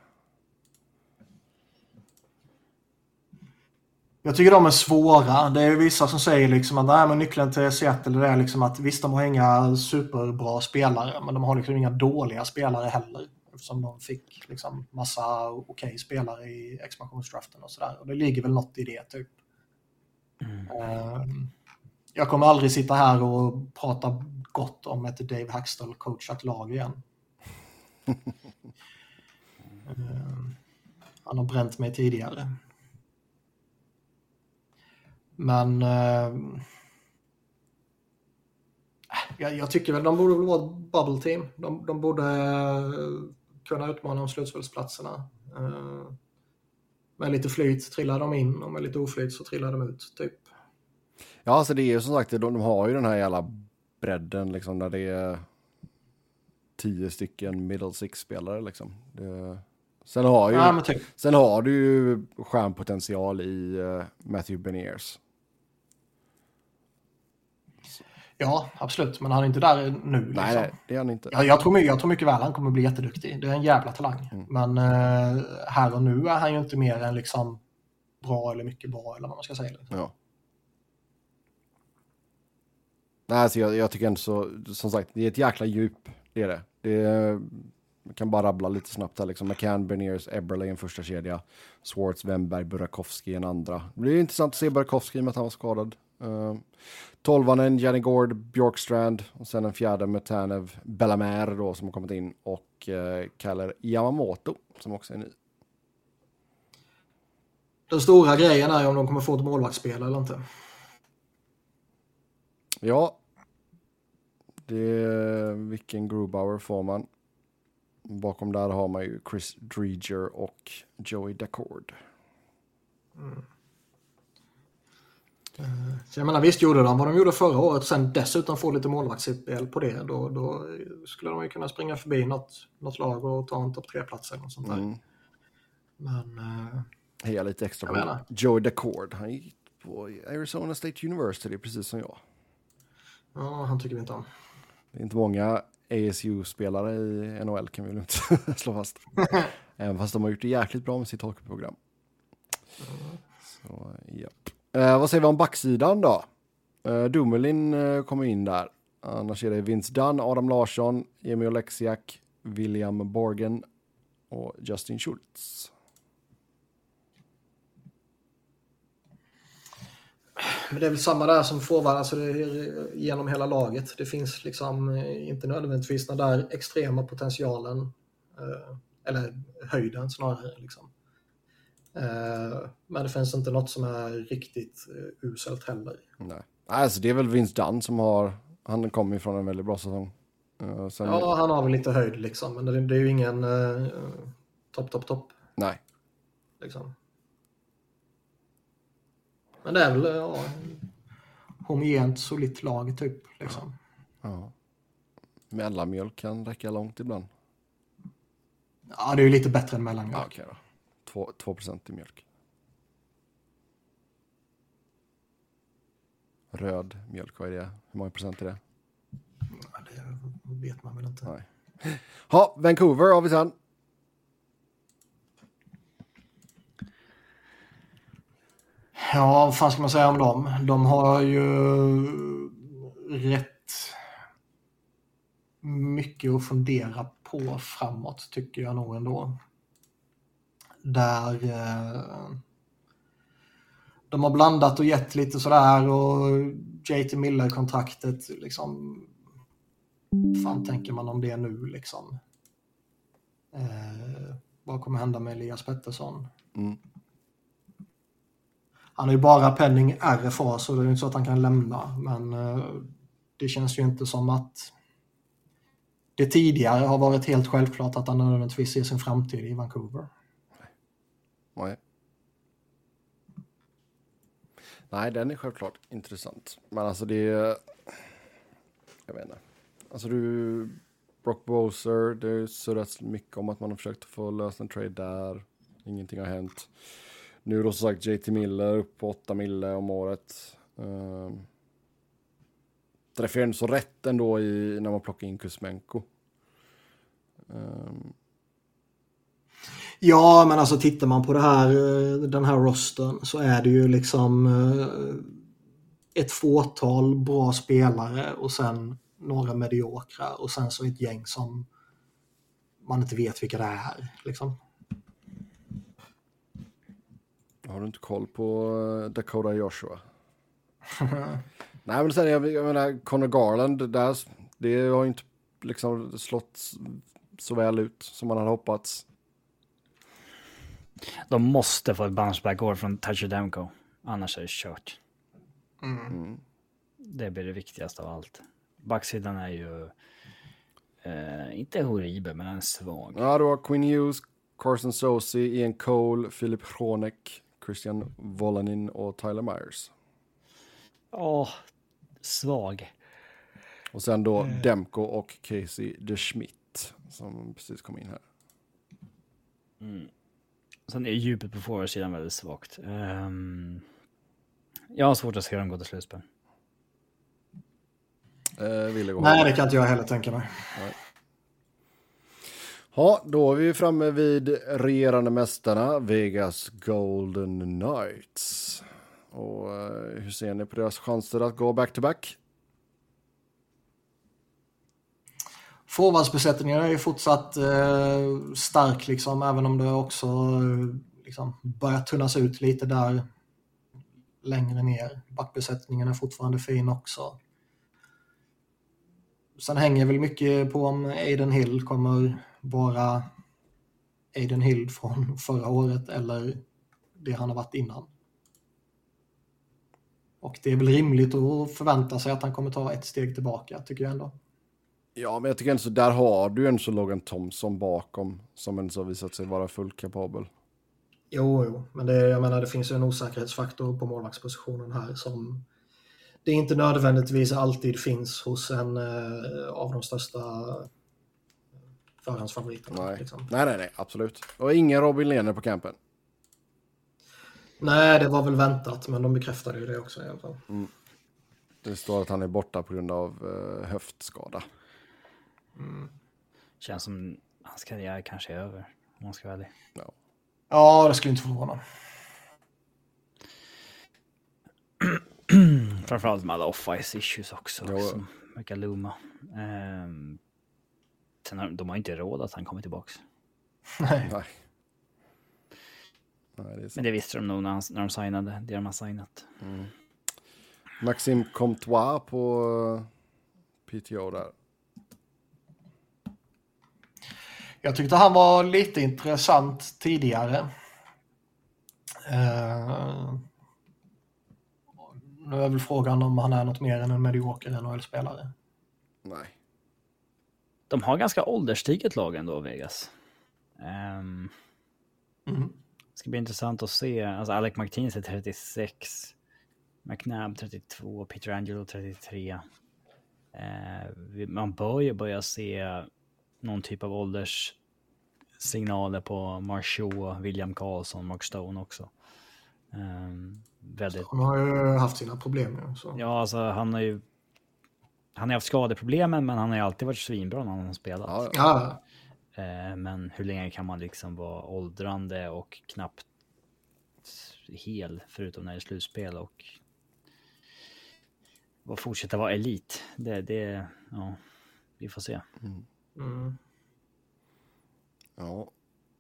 Jag tycker de är svåra. Det är vissa som säger liksom att nej, men nyckeln till Seattle är liksom att visst, de har inga superbra spelare, men de har liksom inga dåliga spelare heller. Eftersom de fick liksom massa okej spelare i expansionsdraften och sådär. Och det ligger väl något i det typ. Mm. Um, jag kommer aldrig sitta här och prata gott om ett Dave Hackstall coachat lag igen. um, [LAUGHS] han har bränt mig tidigare. Men uh, jag, jag, tycker väl de borde vara ett bubble team. De, de borde uh, kunna utmana om slutspelsplatserna. Uh, med lite flyt trillar de in och med lite oflyt så trillar de ut. Typ. Ja, alltså det är ju som sagt, de, de har ju den här jävla bredden liksom där det är tio stycken middle six-spelare liksom. Det, sen, har ju, ja, typ. sen har du ju stjärnpotential i Matthew Beniers. Ja, absolut. Men han är inte där nu. Liksom. Nej, det är han inte. Jag, jag, tror, jag tror mycket väl han kommer bli jätteduktig. Det är en jävla talang. Mm. Men uh, här och nu är han ju inte mer än liksom bra eller mycket bra eller vad man ska säga. Liksom. Ja. Nej, alltså jag, jag tycker ändå så, som sagt, det är ett jäkla djup. Det är det. det är, man kan bara rabbla lite snabbt här liksom. McCann, Berniers, Eberle i en första kedja. Swartz, Wemberg, Burakovsky i en andra. Det blir intressant att se Burakovsky med att han var skadad. Uh, Tolvanen, Jenny Gord, Bjorkstrand och sen en fjärde med Tanev Bellamer då som har kommit in och uh, Kaller Yamamoto som också är ny. Den stora grejen är om de kommer få ett målvaktsspel eller inte. Ja. Det vilken Grubauer får man. Bakom där har man ju Chris Dreger och Joey Dacord. Mm. Så jag menar, visst gjorde de vad de gjorde förra året, sen dessutom få lite målvaktsspel på det, då, då skulle de ju kunna springa förbi något, något lag och ta en topp tre-plats eller något sånt där. Mm. Men... Uh, Heja lite extra på Joey Dacord. Han gick på Arizona State University, precis som jag. Ja, han tycker vi inte om. Det är inte många ASU-spelare i NHL kan vi väl inte [LAUGHS] slå fast. [LAUGHS] Även fast de har gjort det jäkligt bra med sitt hockeyprogram. Mm. Så, japp. Eh, vad säger vi om backsidan då? Eh, Dumelin eh, kommer in där. Annars är det Vince Dunn, Adam Larsson, Emil Oleksiak, William Borgen och Justin Schultz. Men det är väl samma där som forward, alltså genom hela laget. Det finns liksom eh, inte nödvändigtvis den där extrema potentialen, eh, eller höjden snarare. Liksom. Eh, men det finns inte något som är riktigt uselt heller. Nej, alltså det är väl Vince Dunn som har, han kommer ju från en väldigt bra säsong. Sen... Ja, han har väl lite höjd liksom, men det, det är ju ingen uh, topp, topp, topp. Nej. Liksom. Men det är väl ja, homogent, solitt lag typ. Liksom. Ja. Mellanmjölk kan räcka långt ibland. Ja, det är ju lite bättre än mellanmjölk. Ja, okay då. 2, 2 i mjölk. röd mjölk, vad är det? Hur många procent är det? Ja, det vet man väl inte. Nej. [LAUGHS] Ha, Vancouver har vi sen. Ja, vad fan ska man säga om dem? De har ju rätt mycket att fundera på framåt tycker jag nog ändå. Där eh, de har blandat och gett lite sådär och JT Miller-kontraktet liksom. fan tänker man om det nu liksom? Eh, vad kommer hända med Elias Pettersson? Mm. Han är ju bara penning RFA så det är inte så att han kan lämna men eh, det känns ju inte som att det tidigare har varit helt självklart att han nödvändigtvis ser sin framtid i Vancouver. Nej. Nej, den är självklart intressant. Men alltså det är... Jag vet inte. Alltså du... Brock Bowser, det är surrats mycket om att man har försökt få lösa en trade där. Ingenting har hänt. Nu då som sagt JT Miller upp på 8 mille om året. Ehm, um, träffar ändå så rätt ändå i, när man plockar in Kuzmenko. Um. Ja, men alltså tittar man på det här, eh, den här rosten så är det ju liksom eh, ett fåtal bra spelare och sen några mediokra och sen så ett gäng som man inte vet vilka det är. Liksom. Har du inte koll på eh, Dakota Joshua? [LAUGHS] Nej, men sen jag, jag menar, Conor Garland, där, det har inte liksom slått så väl ut som man hade hoppats. De måste få ett bounce back år från Demko. Annars är det kört. Mm. mm. Det blir det viktigaste av allt. Backsidan är ju eh, inte horribel, men den är svag. Ja, du har Quinn Hughes, Carson Sosi, Ian Cole, Philip Hronek, Christian Volanin och Tyler Myers. Åh, svag. Och sen då mm. Demko och Casey de Schmidt som precis kom in här. Mm. Sen är djupet på forwardsidan väldigt svagt. Um, jag har svårt att se dem gå till slutspel. Eh, Nej, det kan inte jag heller tänka mig. Nej. Ja, då är vi framme vid regerande mästarna, Vegas Golden Knights. Och uh, hur ser ni på deras chanser att gå back-to-back? Forwardsbesättningen är ju fortsatt eh, stark, liksom, även om det också eh, liksom, börjar tunnas ut lite där längre ner. Backbesättningen är fortfarande fin också. Sen hänger väl mycket på om Aiden Hill kommer vara Aiden Hill från [LAUGHS] förra året eller det han har varit innan. Och det är väl rimligt att förvänta sig att han kommer ta ett steg tillbaka, tycker jag ändå. Ja, men jag tycker ändå så där har du en så Logan Thompson bakom som ändå har visat sig vara fullt kapabel. Jo, jo, men det, jag menar, det finns ju en osäkerhetsfaktor på målvaktspositionen här som det inte nödvändigtvis alltid finns hos en eh, av de största förhandsfavoriterna. Nej. Liksom. nej, nej, nej, absolut. Och ingen Robin Lehner på campen. Nej, det var väl väntat, men de bekräftade ju det också i alla fall. Mm. Det står att han är borta på grund av uh, höftskada. Mm. Känns som hans karriär kanske är över, om man ska vara ärlig. Ja. ja, det skulle inte förvåna. [CLEARS THROAT] Framförallt med alla off-ice issues också jo. som verkar luma. Um, sen har, de har inte råd att han kommer tillbaka. Nej. Nej. Nej det Men det visste de nog när, när de signade det de har signat. Mm. Maxime Comtois på PTO där. Jag tyckte han var lite intressant tidigare. Uh, nu är väl frågan om han är något mer än en medioker NHL-spelare. Nej. De har ganska ålderstiget lag ändå, Vegas. Um, mm. Det ska bli intressant att se. Alltså Alec McTeens är 36. McNabb 32, Peter Angelo 33. Uh, man bör ju börja se någon typ av ålderssignaler på Marchaux, William Karlsson, Mark Stone också. Um, väldigt... Han har ju haft sina problem. Ja, så. ja alltså han har ju... Han har haft skadeproblemen, men han har ju alltid varit svinbra när han har spelat. Ja. Uh, men hur länge kan man liksom vara åldrande och knappt hel, förutom när det är slutspel och och fortsätta vara elit. Det, det, ja, vi får se. Mm. Mm. Ja,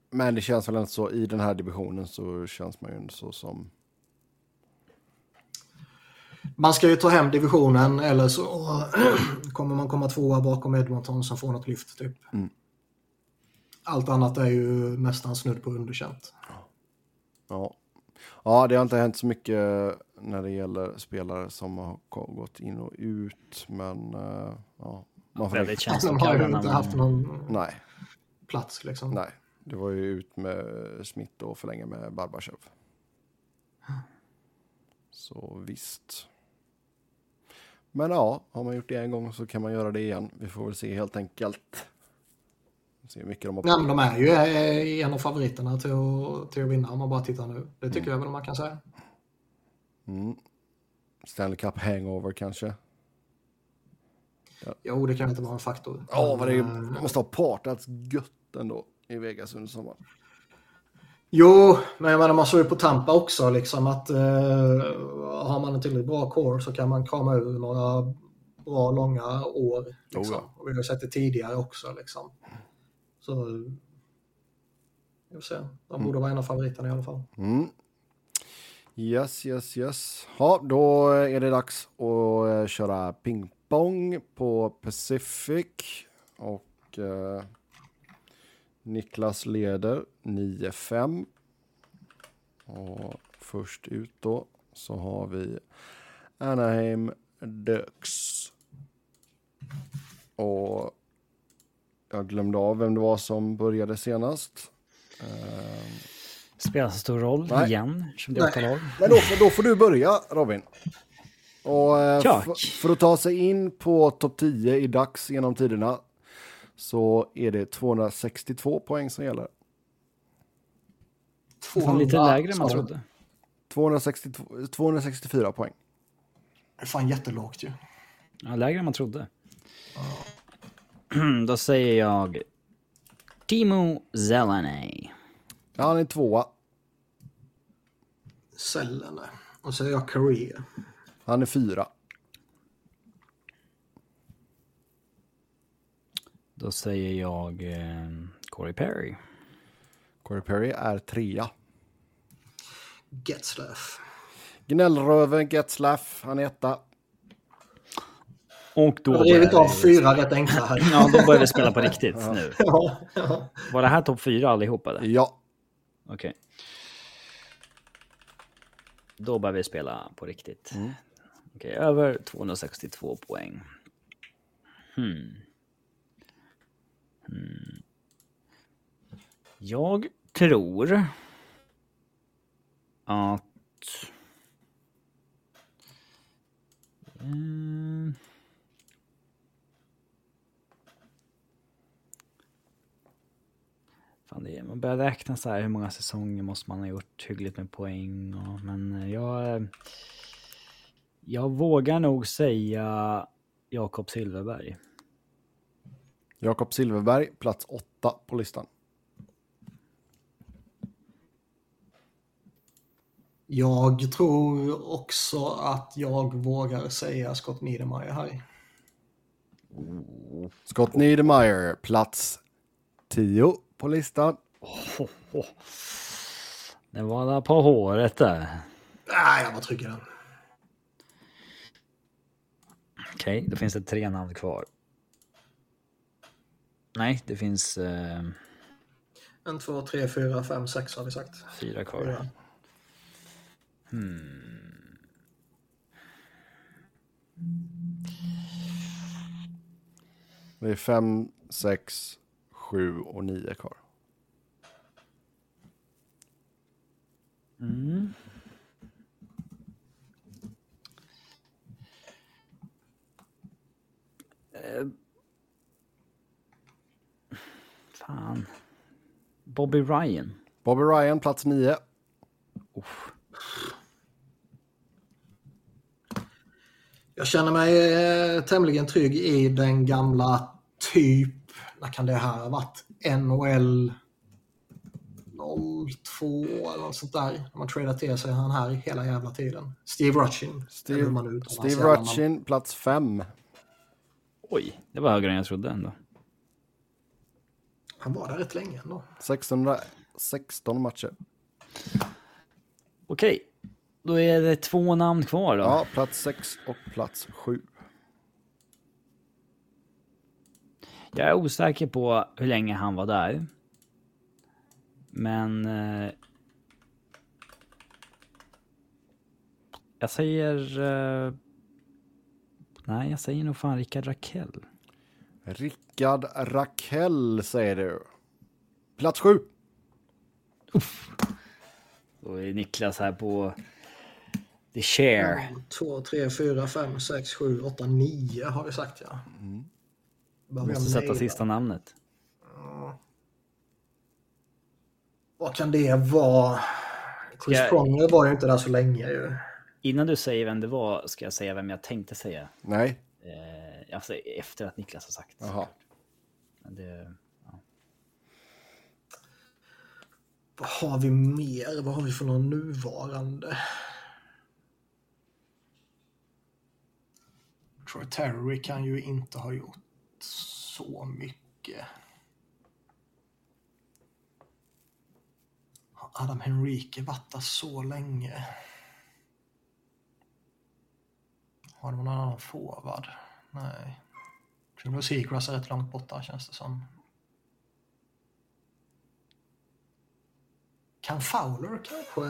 men det känns väl inte så i den här divisionen så känns man ju inte så som. Man ska ju ta hem divisionen eller så [CLEARS THROAT] kommer man komma tvåa bakom Edmonton som får något lyft typ. Mm. Allt annat är ju nästan snudd på underkänt. Ja. ja, det har inte hänt så mycket när det gäller spelare som har gått in och ut, men uh, ja. Man får Väldigt De har ju inte haft någon Nej. plats liksom. Nej, det var ju ut med Smith och förlänga med Barbachev. Så visst. Men ja, har man gjort det en gång så kan man göra det igen. Vi får väl se helt enkelt. Se mycket de, har Nej, men de är ju eh, en av favoriterna till att, till att vinna om man bara tittar nu. Det tycker mm. jag väl man kan säga. Mm. Stanley Cup hangover kanske? Ja. Jo, det kan inte vara en faktor. Ja, vad det eh, måste ha partats gött ändå i Vegas under sommaren. Jo, men jag menar man såg ju på Tampa också liksom att uh, har man en tillräckligt bra core så kan man krama ur några bra långa år. Liksom. Oh, ja. Och vi har sett det tidigare också liksom. Så jag vill säga, de mm. borde vara en av favoriterna i alla fall. Mm. Yes, yes, yes. Ja, då är det dags att eh, köra pingpong på Pacific. Och eh, Niklas leder 9-5. Och först ut då så har vi Anaheim Ducks. Och jag glömde av vem det var som började senast. Uh, Spelar så stor roll Nej. igen, som det är lag. Men då, då får du börja, Robin. Och eh, för att ta sig in på topp 10 i dags genom tiderna så är det 262 poäng som gäller. 200, lite lägre än man trodde. 262, 264 poäng. Det är fan jättelågt ju. Ja, lägre än man trodde. [CLEARS THROAT] Då säger jag Timo Zeleny. Ja, han är tvåa. Sellene. Och så är jag Korea. Han är fyra. Då säger jag eh, Corey Perry. Corey Perry är trea. Getzlaff. Gnällröven Getzlaff, han är etta. Och då... Jag har drivit av fyra rätt enkla här. ja, då börjar vi spela på riktigt [LAUGHS] nu. Ja, ja. Var det här topp fyra allihopa? Eller? Ja. Okej. Okay. Då börjar vi spela på riktigt. Mm. Okej, okay, över 262 poäng. Hmm. Hmm. Jag tror att... Mm. Fan, det är, man börjar räkna så här hur många säsonger måste man ha gjort hyggligt med poäng. Och, men jag... Jag vågar nog säga Jakob Silverberg. Jakob Silverberg, plats åtta på listan. Jag tror också att jag vågar säga Scott Niedermayer här. Scott Niedermayer, plats tio på listan. Oh, oh. Det var där på håret där. Nej, jag var trygg i den. Okej, okay, då finns det tre namn kvar. Nej, det finns... Uh... En, två, tre, fyra, fem, sex har vi sagt. Fyra kvar. Fyra. Hmm. Det är fem, sex, sju och nio kvar. Mm. Fan. Bobby Ryan. Bobby Ryan, plats nio. Uff. Jag känner mig eh, tämligen trygg i den gamla typ, när kan det här ha varit? NHL 02 eller något sånt där. När man tradar till sig han här hela jävla tiden. Steve Rutchin. Steve, Steve Rutchin, plats 5. Oj, det var högre än jag trodde ändå. Han var där rätt länge ändå. 616 matcher. Okej, då är det två namn kvar då. Ja, plats 6 och plats 7. Jag är osäker på hur länge han var där. Men... Eh, jag säger... Eh, nej, jag säger nog fan Rickard Rakell. Rickard Rakell säger du. Plats 7. Uff. Då är Niklas här på The Share. 2, 3, 4, 5, 6, 7, 8, 9 har vi sagt ja. Mm. Måste sätta sista namnet. Vad kan det vara? Chris jag... Pronger var ju inte där så länge ju. Innan du säger vem det var ska jag säga vem jag tänkte säga. Nej. Eh, alltså efter att Niklas har sagt. Jaha. Det, ja. Vad har vi mer? Vad har vi för någon nuvarande? Troy Terry kan ju inte ha gjort så mycket. Adam Henrique varit där så länge? Har det någon annan forward? Nej. Trevor Seagrass är rätt långt borta känns det som. Kan Fowler kanske?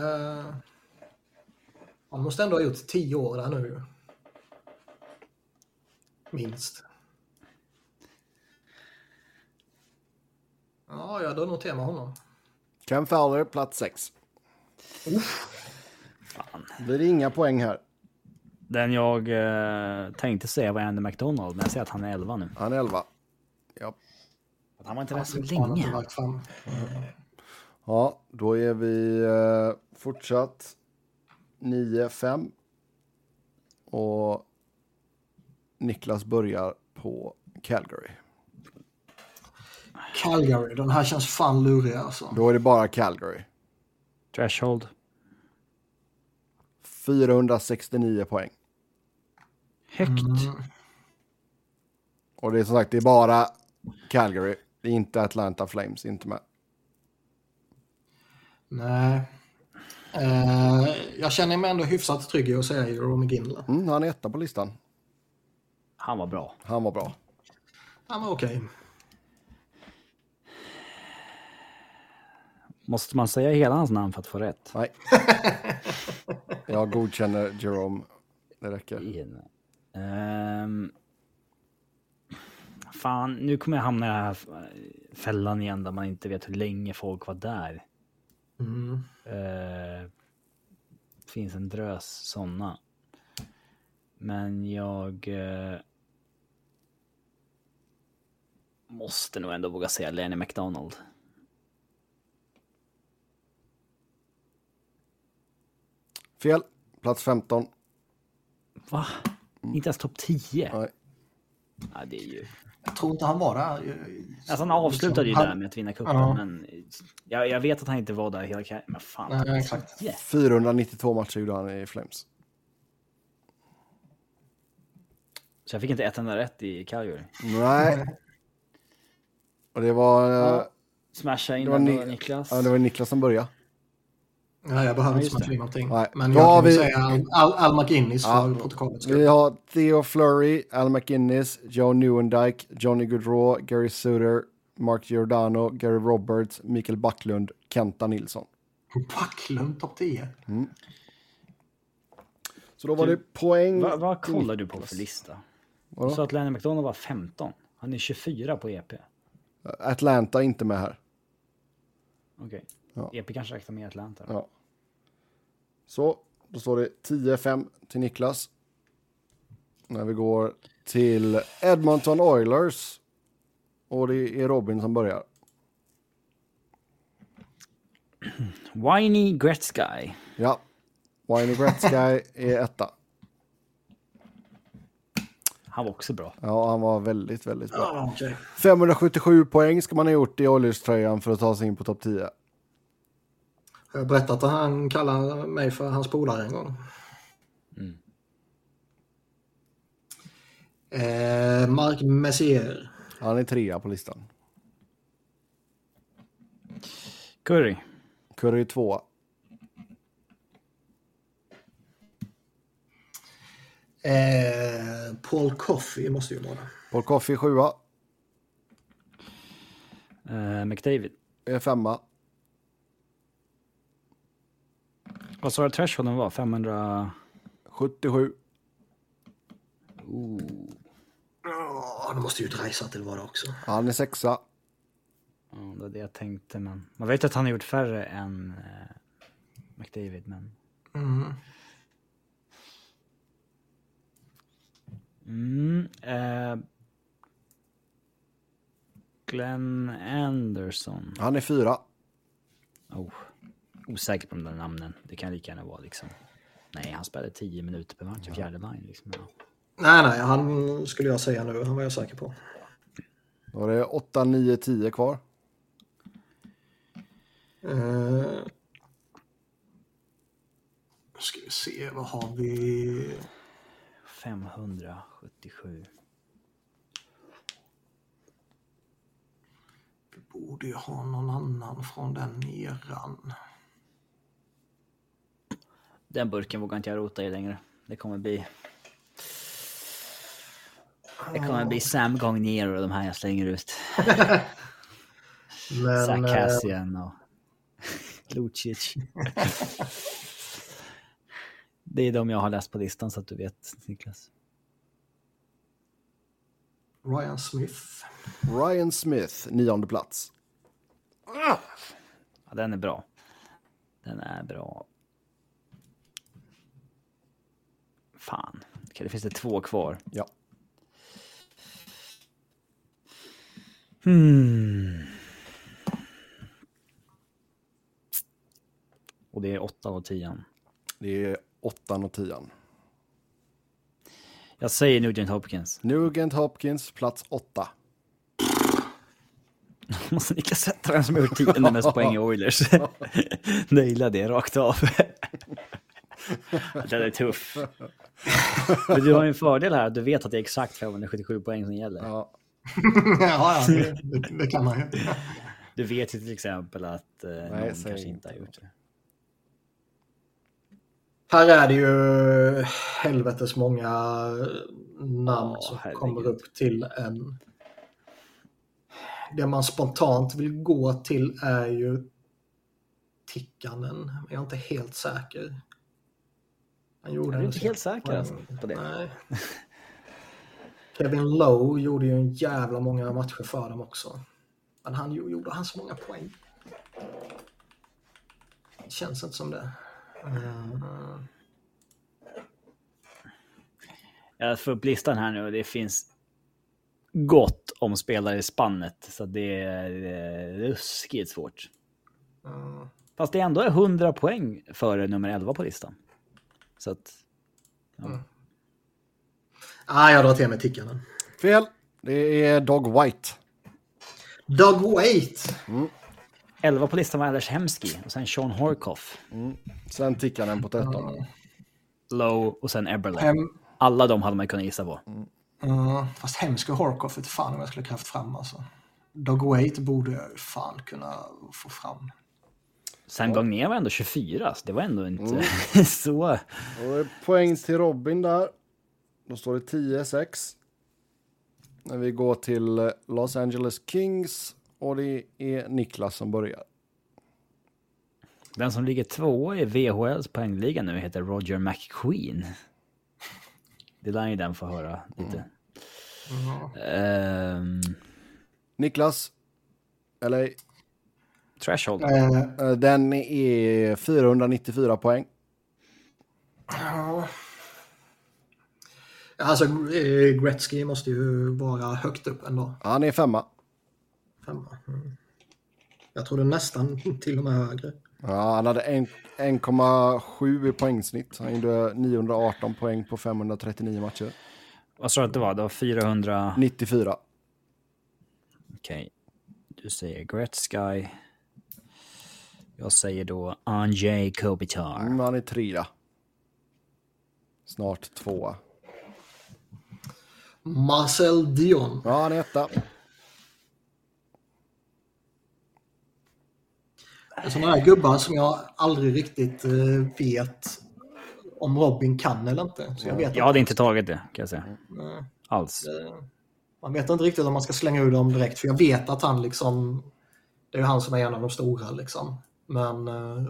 Han måste ändå ha gjort tio år där nu. Minst. Ja, jag drar nog tema honom. Cam Fowler, plats 6. Fan. Blir det inga poäng här. Den jag eh, tänkte säga var Andy McDonald, men jag ser att han är 11 nu. Han är 11. Ja. Han var inte där så länge. Ja, då är vi eh, fortsatt 9-5. Och Niklas börjar på Calgary. Calgary, den här känns fan lurig alltså. Då är det bara Calgary. Threshold. 469 poäng. Högt. Mm. Och det är som sagt, det är bara Calgary. Det är inte Atlanta Flames, inte med. Nej. Uh, jag känner mig ändå hyfsat trygg i att säga Jerome McGinley. Mm, han är etta på listan. Han var bra. Han var bra. Han var okej. Okay. Måste man säga hela hans namn för att få rätt? Nej. [LAUGHS] Jag godkänner Jerome. Det räcker. Um, fan, nu kommer jag hamna i den här fällan igen där man inte vet hur länge folk var där. Mm. Uh, finns en drös sådana. Men jag uh, måste nog ändå våga säga Lenny McDonald. Fel. Plats 15. Va? Inte ens topp 10? Nej. Ja, det är ju... Jag tror inte han var där. Alltså han avslutade ju han... där med att vinna cupen, ja. men jag, jag, vet att han inte var där hela karriären. Men fan, Nej, exakt. 492 matcher gjorde han i Flames. Så jag fick inte ett enda rätt i Calgary? Nej. Och det var... Ja. Smasha in det var Ni Niklas. Ja, det var Niklas som började. Nej, jag behöver inte smasha in någonting. Nej. Men jag kan vi... säga Al, Al McInnes ja, för protokollet. Vi har Theo Flurry, Al McInnes, Joe Newendike, Johnny Gaudreau, Gary Suter, Mark Giordano, Gary Roberts, Mikael Backlund, Kenta Nilsson. Backlund topp 10? Mm. Så då var du, det poäng. Vad va kollar du på för lista? Du sa att Lenny McDonald var 15. Han är 24 på EP. Atlanta är inte med här. Okej. Okay. Ja. EP kanske räknar med Atlanta. Ja. Så, då står det 10-5 till Niklas. När vi går till Edmonton Oilers. Och det är Robin som börjar. Whiny Gretzky. Ja, Wayne Gretzky är etta. Han var också bra. Ja, han var väldigt, väldigt bra. Ah, okay. 577 poäng ska man ha gjort i Oilers-tröjan för att ta sig in på topp 10. Har jag berättat att han kallar mig för hans polare en gång? Mm. Eh, Mark Messier. Han är trea på listan. Curry. Curry är tvåa. Eh, Paul Coffey måste ju vara. Paul Coffey sjua. Eh, McDavid. Är femma. Vad sa du thresholden var? 500? 77. Ooh. Oh, då måste ju Dreisat till vara också. Han är sexa. Ja, det var det jag tänkte, men man vet att han har gjort färre än eh, McDavid, men... Mm. Mm, eh, Glenn Anderson. Han är fyra. Oh, osäker på de där namnen. Det kan lika gärna vara liksom... Nej, han spelade tio minuter per match i fjärde line. Liksom. Ja. Nej, nej, han skulle jag säga nu. Han var jag säker på. Då var det 8, 9, 10 kvar. Uh, ska vi se, vad har vi? 577. Vi borde ju ha någon annan från den eran. Den burken vågar inte jag rota i längre. Det kommer bli... Det kommer bli Sam Gagner och de här jag slänger ut. [LAUGHS] Men, Zach eh, och [LAUGHS] Lucic. Det är de jag har läst på listan så att du vet, Niklas. Ryan Smith. Ryan Smith, nionde plats. Ja, den är bra. Den är bra. Fan. Okej, det finns det två kvar. Ja. Hmm. Och det är åtta och tian. Det är åttan och tian. Jag säger Nugent Hopkins. Nugent Hopkins, plats åtta. [LAUGHS] Måste Niklas sätta vem som har gjort tionde mest poäng i Oilers. [LAUGHS] [LAUGHS] Naila det rakt av. [LAUGHS] Den är tuff. Men du har ju en fördel här, du vet att det är exakt 577 poäng som gäller. Ja, [LAUGHS] ja, det, det, kan man ju. Du vet ju till exempel att eh, Nej, någon kanske inte har gjort det. Här är det ju helvetes många namn oh, som herregud. kommer upp till en. Det man spontant vill gå till är ju Tikkanen, men jag är inte helt säker. Han gjorde jag är inte helt säker alltså, på det. Nej. [LAUGHS] Kevin Lowe gjorde ju en jävla många matcher för dem också. Men han gjorde han så många poäng? Det känns inte som det. Uh... Jag får upp listan här nu och det finns gott om spelare i spannet. Så det är ruskigt svårt. Uh... Fast det ändå är 100 poäng före nummer 11 på listan. Så att... Ja. Mm. Ah, jag drar till med tickarna. Fel. Det är Dog White. Dog White. Mm. 11 på listan var Anders Hemski och sen Sean Horkoff. Mm. Sen tickaren på 13. Mm. Low och sen Eberle. Hem... Alla de hade man kunnat gissa på. Mm. Uh, fast Hemski och Horkoff vet fan om jag skulle kraft fram alltså. Dog White borde jag fan kunna få fram. Sam Gagner var ändå 24, så det var ändå inte mm. [LAUGHS] så... Och poäng till Robin där. Då står det 10-6. När vi går till Los Angeles Kings och det är Niklas som börjar. Den som ligger två i VHLs poängliga nu heter Roger McQueen. Det lär ju den få höra lite. Mm. Um... Niklas, eller Threshold. Uh, den är 494 poäng. Ja. Alltså eh, Gretzky måste ju vara högt upp ändå. Han är femma. Femma. Mm. Jag trodde nästan till och med högre. Ja, han hade 1,7 i poängsnitt. Han gjorde 918 poäng på 539 matcher. Vad sa du att det var? Det var 400... 94. Okej. Okay. Du säger Gretzky. Jag säger då Anjay Kopitar. Mm, han är trea. Snart tvåa. Marcel Dion. Ja, han är etta. Sådana här gubbar som jag aldrig riktigt uh, vet om Robin kan eller inte. Så jag, vet jag hade inte tagit det, kan jag säga. Mm. Alls. Man vet inte riktigt om man ska slänga ur dem direkt, för jag vet att han liksom... Det är han som är en av de stora liksom. Men... Uh,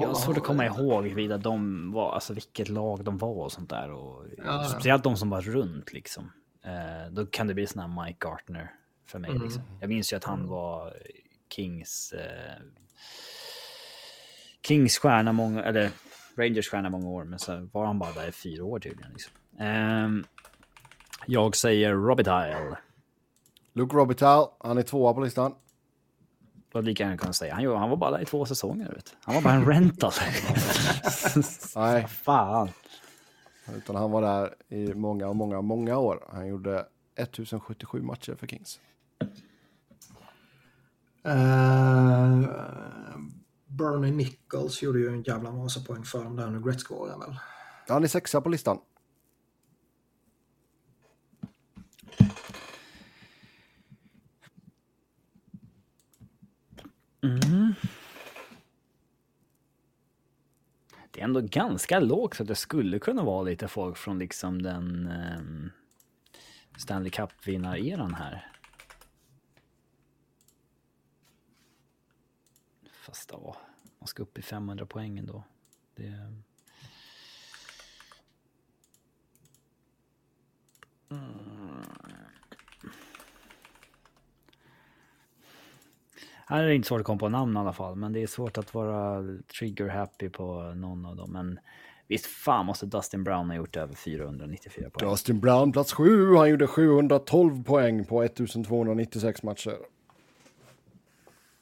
jag har svårt att komma ihåg vida de var, alltså vilket lag de var och sånt där. Och, ja, speciellt de som var runt liksom. Uh, då kan det bli sån här Mike Gartner för mig. Mm. Liksom. Jag minns ju att han mm. var Kings... Uh, Kings stjärna många, eller Rangers stjärna många år, men så var han bara där i fyra år tydligen. Liksom. Um, jag säger Robitaille. Luke Robitaille, han är tvåa på listan. Vad lika gärna kunna säga. Han, han var bara där i två säsonger. Vet. Han var bara en rental. [LAUGHS] Nej. [LAUGHS] Fan. Utan han var där i många, många, många år. Han gjorde 1077 matcher för Kings. Uh, Bernie Nichols gjorde ju en jävla massa poäng för dem där under Gretzky-åren väl? Han är sexa på listan. Mm. Det är ändå ganska lågt så det skulle kunna vara lite folk från liksom den um, Stanley Cup-vinnareran här. Fast ja, man ska upp i 500 poäng ändå. Det... Mm. Här är det inte svårt att komma på namn i alla fall, men det är svårt att vara trigger happy på någon av dem. Men visst fan måste Dustin Brown ha gjort över 494 poäng. Dustin Brown plats 7, han gjorde 712 poäng på 1296 matcher.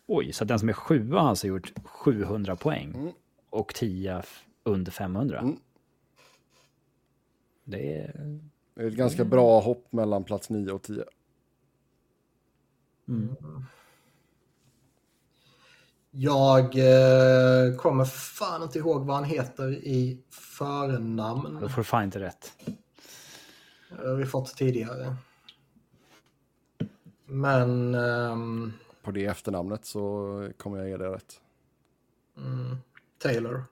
Oj, så den som är sjua har alltså gjort 700 poäng mm. och 10 under 500. Mm. Det är... Det är ett ganska mm. bra hopp mellan plats 9 och 10. Mm. Jag eh, kommer fan inte ihåg vad han heter i förnamn. Då får du fan inte rätt. Det har vi fått tidigare. Men... Um, På det efternamnet så kommer jag ge det rätt. Mm, Taylor.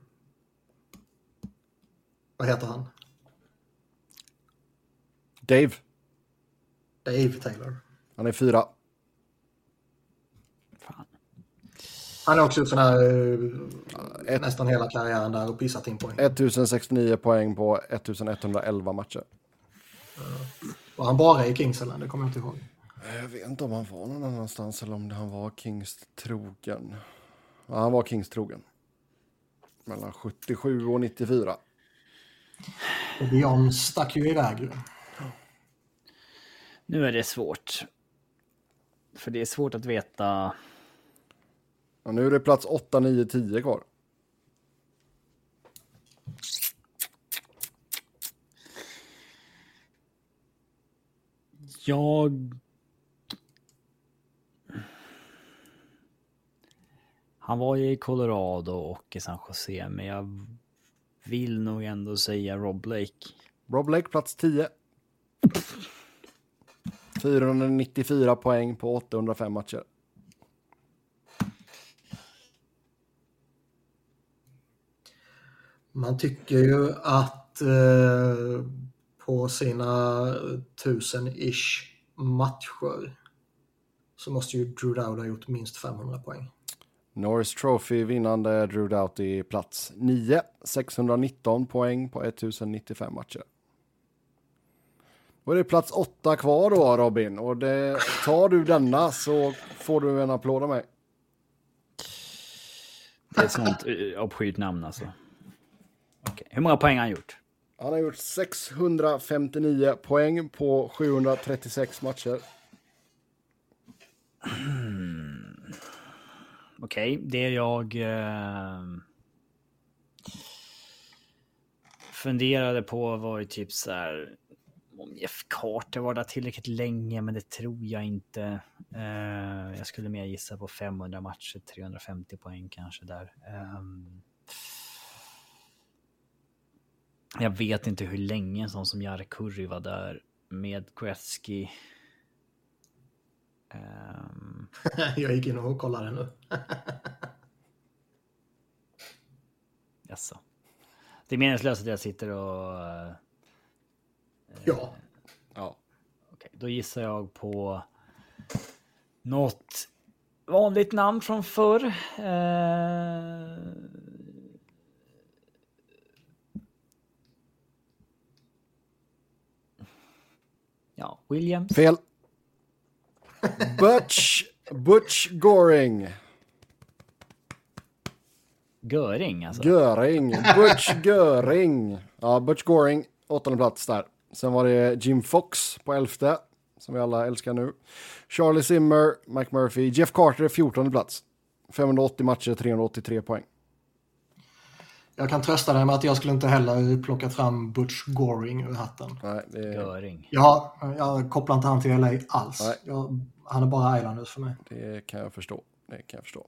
Vad heter han? Dave. Dave Taylor. Han är fyra. Han har också gjort sådana här, uh, nästan hela karriären där och pissat in poäng. 1069 poäng på 1111 matcher. Uh, var han bara i Kings eller? Det kommer jag inte ihåg. Jag vet inte om han var någon annanstans eller om han var Kings trogen. Ja, han var Kings trogen. Mellan 77 och 94. Och Björn stack ju iväg. Nu är det svårt. För det är svårt att veta och nu är det plats 8, 9, 10 kvar. Jag... Han var ju i Colorado och i San Jose, men jag vill nog ändå säga Rob Blake. Rob Blake, plats 10. 494 [LAUGHS] poäng på 805 matcher. Man tycker ju att eh, på sina tusen-ish matcher så måste ju Drew Dowd ha gjort minst 500 poäng. Norris Trophy vinnande Drew Doughty plats 9, 619 poäng på 1095 matcher. Då är det plats 8 kvar då Robin och det, tar du denna så får du en applåd av mig. Det är ett sånt eh, uppskyrt namn alltså. Okay. Hur många poäng har han gjort? Han har gjort 659 poäng på 736 matcher. okej, okay. det jag eh, funderade på var ju typ så här om Jeff Carter var där tillräckligt länge, men det tror jag inte. Uh, jag skulle mer gissa på 500 matcher, 350 poäng kanske där. Um, jag vet inte hur länge en sån som Jare Kurri var där med Gretzky. Um... [LAUGHS] jag gick in och kollade nu. [LAUGHS] Jaså. Det är meningslöst att jag sitter och... Uh, ja. Ja. Okej, då gissar jag på något vanligt namn från förr. Uh, Ja, Williams. Fel. Butch, Butch Goring. Göring alltså? Göring. Butch Göring. Ja, Butch Goring, åttonde plats där. Sen var det Jim Fox på elfte, som vi alla älskar nu. Charlie Zimmer, Mike Murphy, Jeff Carter, fjortonde plats. 580 matcher, 383 poäng. Jag kan trösta dig med att jag skulle inte heller plockat fram Butch Goring ur hatten. Nej, det... Göring. Ja, jag kopplar inte han till LA alls. Jag, han är bara Islanders för mig. Det kan jag förstå. Det kan jag förstå.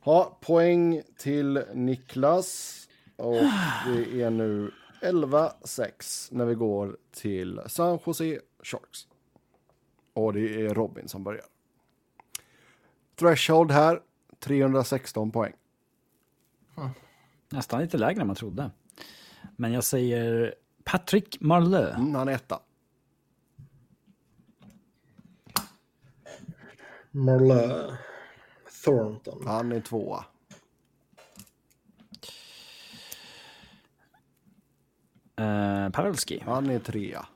Ha, poäng till Niklas. Och det är nu 11-6 när vi går till San Jose Sharks. Och det är Robin som börjar. Threshold här, 316 poäng. Mm. Nästan lite lägre än man trodde. Men jag säger Patrick Marleux. Mm, han är etta. Marleux. Thornton. Han är tvåa. Uh, Pavelski. Han är trea.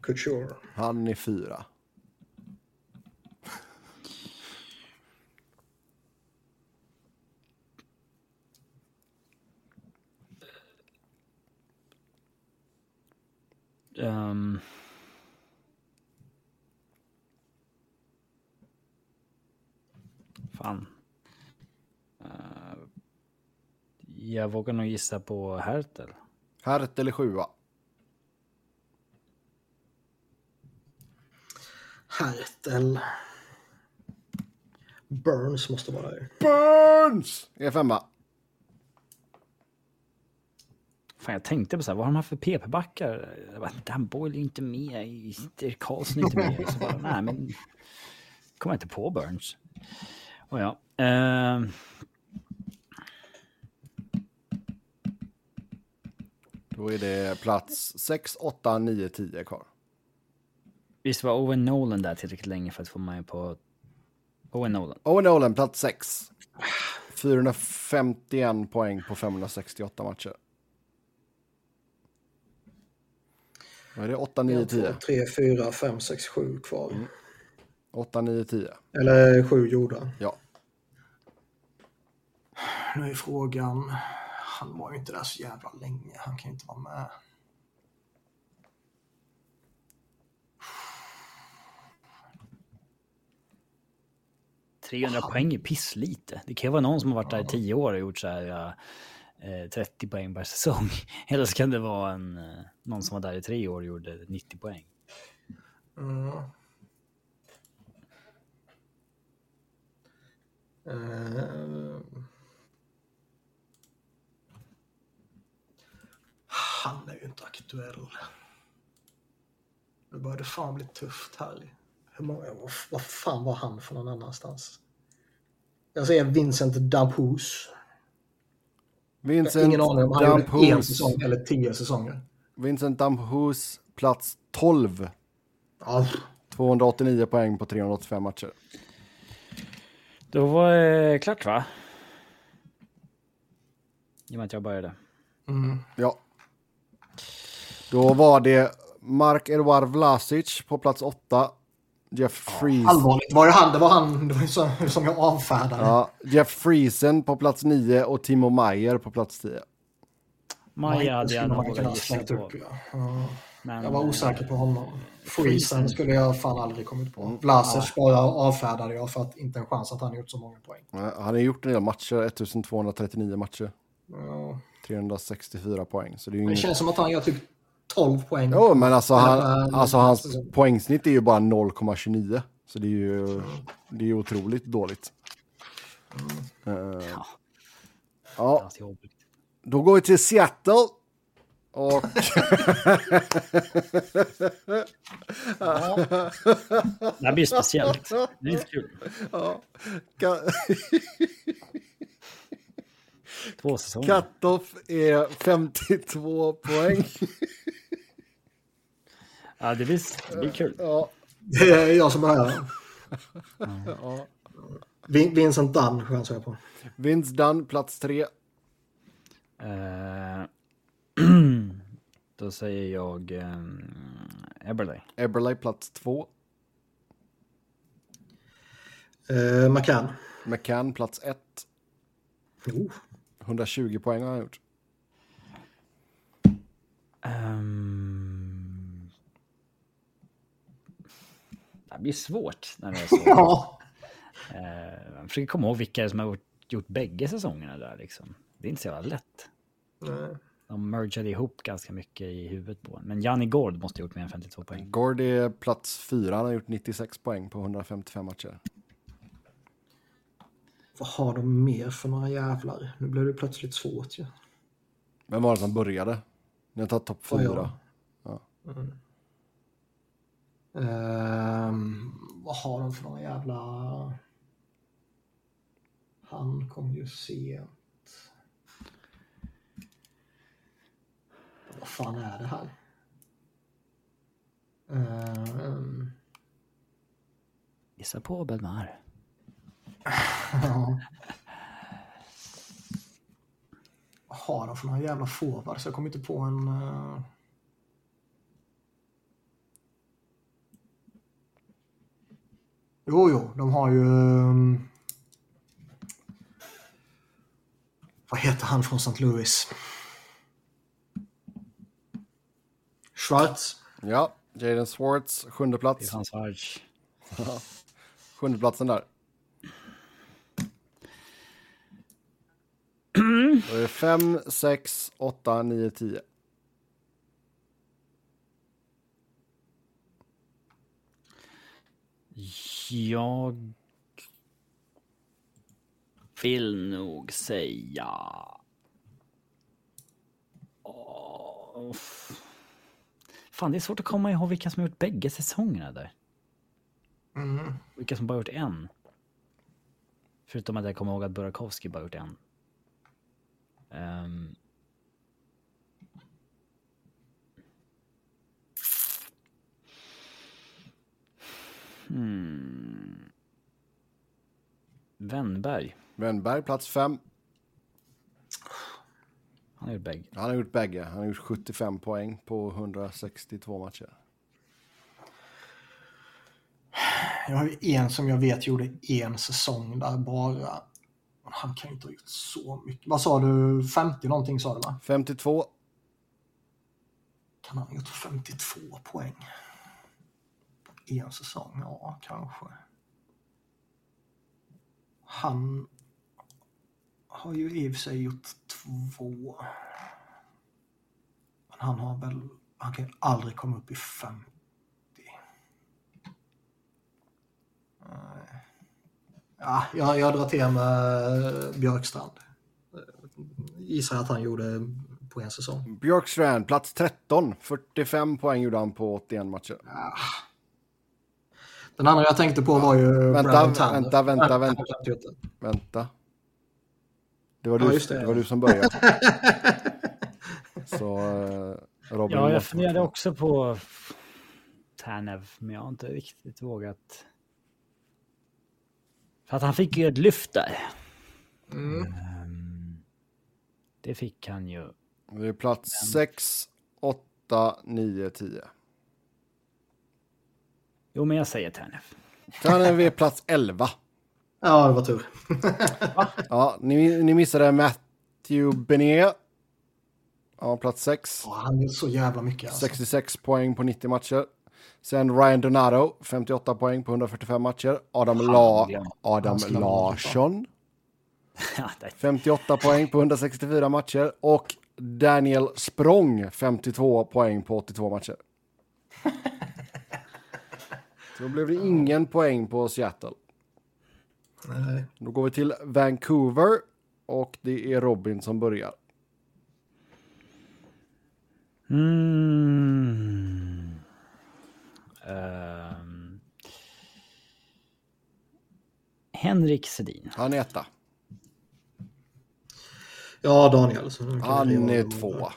Couture. Han är fyra. Um, fan. Uh, jag vågar nog gissa på Hertel. Hertel är sjua. Hertel. Burns måste vara där. Burns är femma. Fan, jag tänkte på så här, vad har de för PP-backar? Dan Boyle är inte med, Erik Karlsson är inte med. Så bara, nej, men kommer inte på Burns. Och ja. Uh... Då är det plats 6, 8, 9, 10 kvar. Visst var Owen Nolan där tillräckligt länge för att få mig på Owen Nolan? Owen Nolan, plats 6. 451 poäng på 568 matcher. Vad är det? 8, 9, 10? 3, 4, 5, 6, 7 kvar. Mm. 8, 9, 10. Eller 7 gjorda. Ja. Nu är frågan, han var ju inte där så jävla länge. Han kan ju inte vara med. ...300 poäng är pisslite. Det kan ju vara någon som har varit där i 10 år och gjort så här... Ja, Eh, 30 poäng per säsong. [LAUGHS] Eller så kan det vara en, eh, någon som var där i tre år och gjorde 90 poäng. Mm. Uh, han är ju inte aktuell. Nu börjar det fan bli tufft här. Hur många, vad fan var han för någon annanstans? Jag säger Vincent Dampus. Vincent Ingen aning om han gjorde en säsong eller tio säsonger. Vincent Dampus plats 12. Ja. 289 poäng på 385 matcher. Då var det klart va? I och med att jag började. Mm. Ja. Då var det Mark Edouard Vlasic på plats 8. Jeff Freeze. Ja, allvarligt, var det han? Det var han det var så, som jag avfärdade. Ja, Jeff Friesen på plats 9 och Timo Meyer på plats 10. Meyer hade jag nog vågat gissa på. Ja. Men, jag var osäker på honom. Freezen skulle jag fan aldrig kommit på. Mm. Vlasic bara avfärdade jag för att inte en chans att han gjort så många poäng. Han har gjort en del matcher, 1239 matcher. Ja. 364 poäng. Så det, är det känns som att han gör typ 12 poäng. Jo, men alltså, han, alltså hans poängsnitt är ju bara 0,29. Så det är ju det är otroligt dåligt. Mm. Uh, ja. ja. Då går vi till Seattle. Och... ja. [LAUGHS] [LAUGHS] Det här blir speciellt. Det är lite kul. Ja. [LAUGHS] Två säsonger. Cut-off är 52 poäng. [LAUGHS] ja, det blir, det blir kul. Ja. Det är jag som börjar. Ja. Vincent Dunn chansar jag på. Vince Dunn, plats tre. Uh, [CLEARS THROAT] då säger jag um, Eberley. Eberley, plats två. Uh, McCann. McCann, plats ett. Oh. 120 poäng har han gjort. Um... Det blir svårt när det är [LAUGHS] så. ja. Uh, jag försöker komma ihåg vilka som har gjort, gjort bägge säsongerna där liksom. Det är inte så jävla lätt. Nej. De mergade ihop ganska mycket i huvudet på Men Janni Gård måste ha gjort mer än 52 poäng. Gård är plats fyra. Han har gjort 96 poäng på 155 matcher. Vad har de mer för några jävlar? Nu blev det plötsligt svårt ju. Ja. Vem var det som började? Ni har tagit topp fyra. Ja. Mm. Um, vad har de för några jävla... Han kom ju sent. Vad fan är det här? Um... Gissa på Belmar. Vad har de för några jävla forwards? Jag kommer inte på en... Uh... Jo, jo, de har ju... Um... Vad heter han från St. Louis? Schwartz. Ja, Jaden Swartz, sjunde plats. [LAUGHS] Sjunde platsen där. Då är det 5, 6, 8, 9, 10. Jag vill nog säga... Oh. Fan, det är svårt att komma ihåg vilka som har gjort bägge säsongerna där. Mm. Vilka som bara gjort en. Förutom att jag kommer ihåg att Burakovsky bara gjort en. Um, hmm. Wennberg. Wennberg, plats fem. Han har gjort bägge. Han har gjort bägge. Han har gjort 75 poäng på 162 matcher. Jag har ju en som jag vet gjorde en säsong där bara. Han kan ju inte ha gjort så mycket. Vad sa du? 50 någonting sa du va? 52. Kan han ha gjort 52 poäng? En säsong? Ja, kanske. Han har ju i och för sig gjort två. Men han har väl, han kan ju aldrig komma upp i 50. Ja, jag, jag drar till med Björkstrand. Gissar att han gjorde på en säsong. Björkstrand, plats 13. 45 poäng gjorde han på 81 matcher. Ja. Den andra jag tänkte på var ju vänta, vänta, vänta, vänta, vänta. Vänta. Det var, du, ja, det. det var du som började. [LAUGHS] Så uh, Robin Ja, jag funderade också på Tanev, men jag har inte riktigt vågat. För att han fick ju ett lyft där. Mm. Um, det fick han ju. Det är plats 6, 8, 9, 10. Jo, men jag säger Ternef. Ternef är plats 11. [LAUGHS] Ja, det var tur. [LAUGHS] ja, ni, ni missade Matthew Benet. Ja, plats 6. Oh, han är så jävla mycket. Alltså. 66 poäng på 90 matcher. Sen Ryan Donato, 58 poäng på 145 matcher. Adam, La Adam Larsson. [LAUGHS] 58 poäng på 164 matcher. Och Daniel Språng, 52 poäng på 82 matcher. Så [LAUGHS] då blev det ingen poäng på Seattle. Nej. Då går vi till Vancouver och det är Robin som börjar. Mm. Um. Henrik Sedin. Han är etta. Ja, Daniel. Han är tvåa.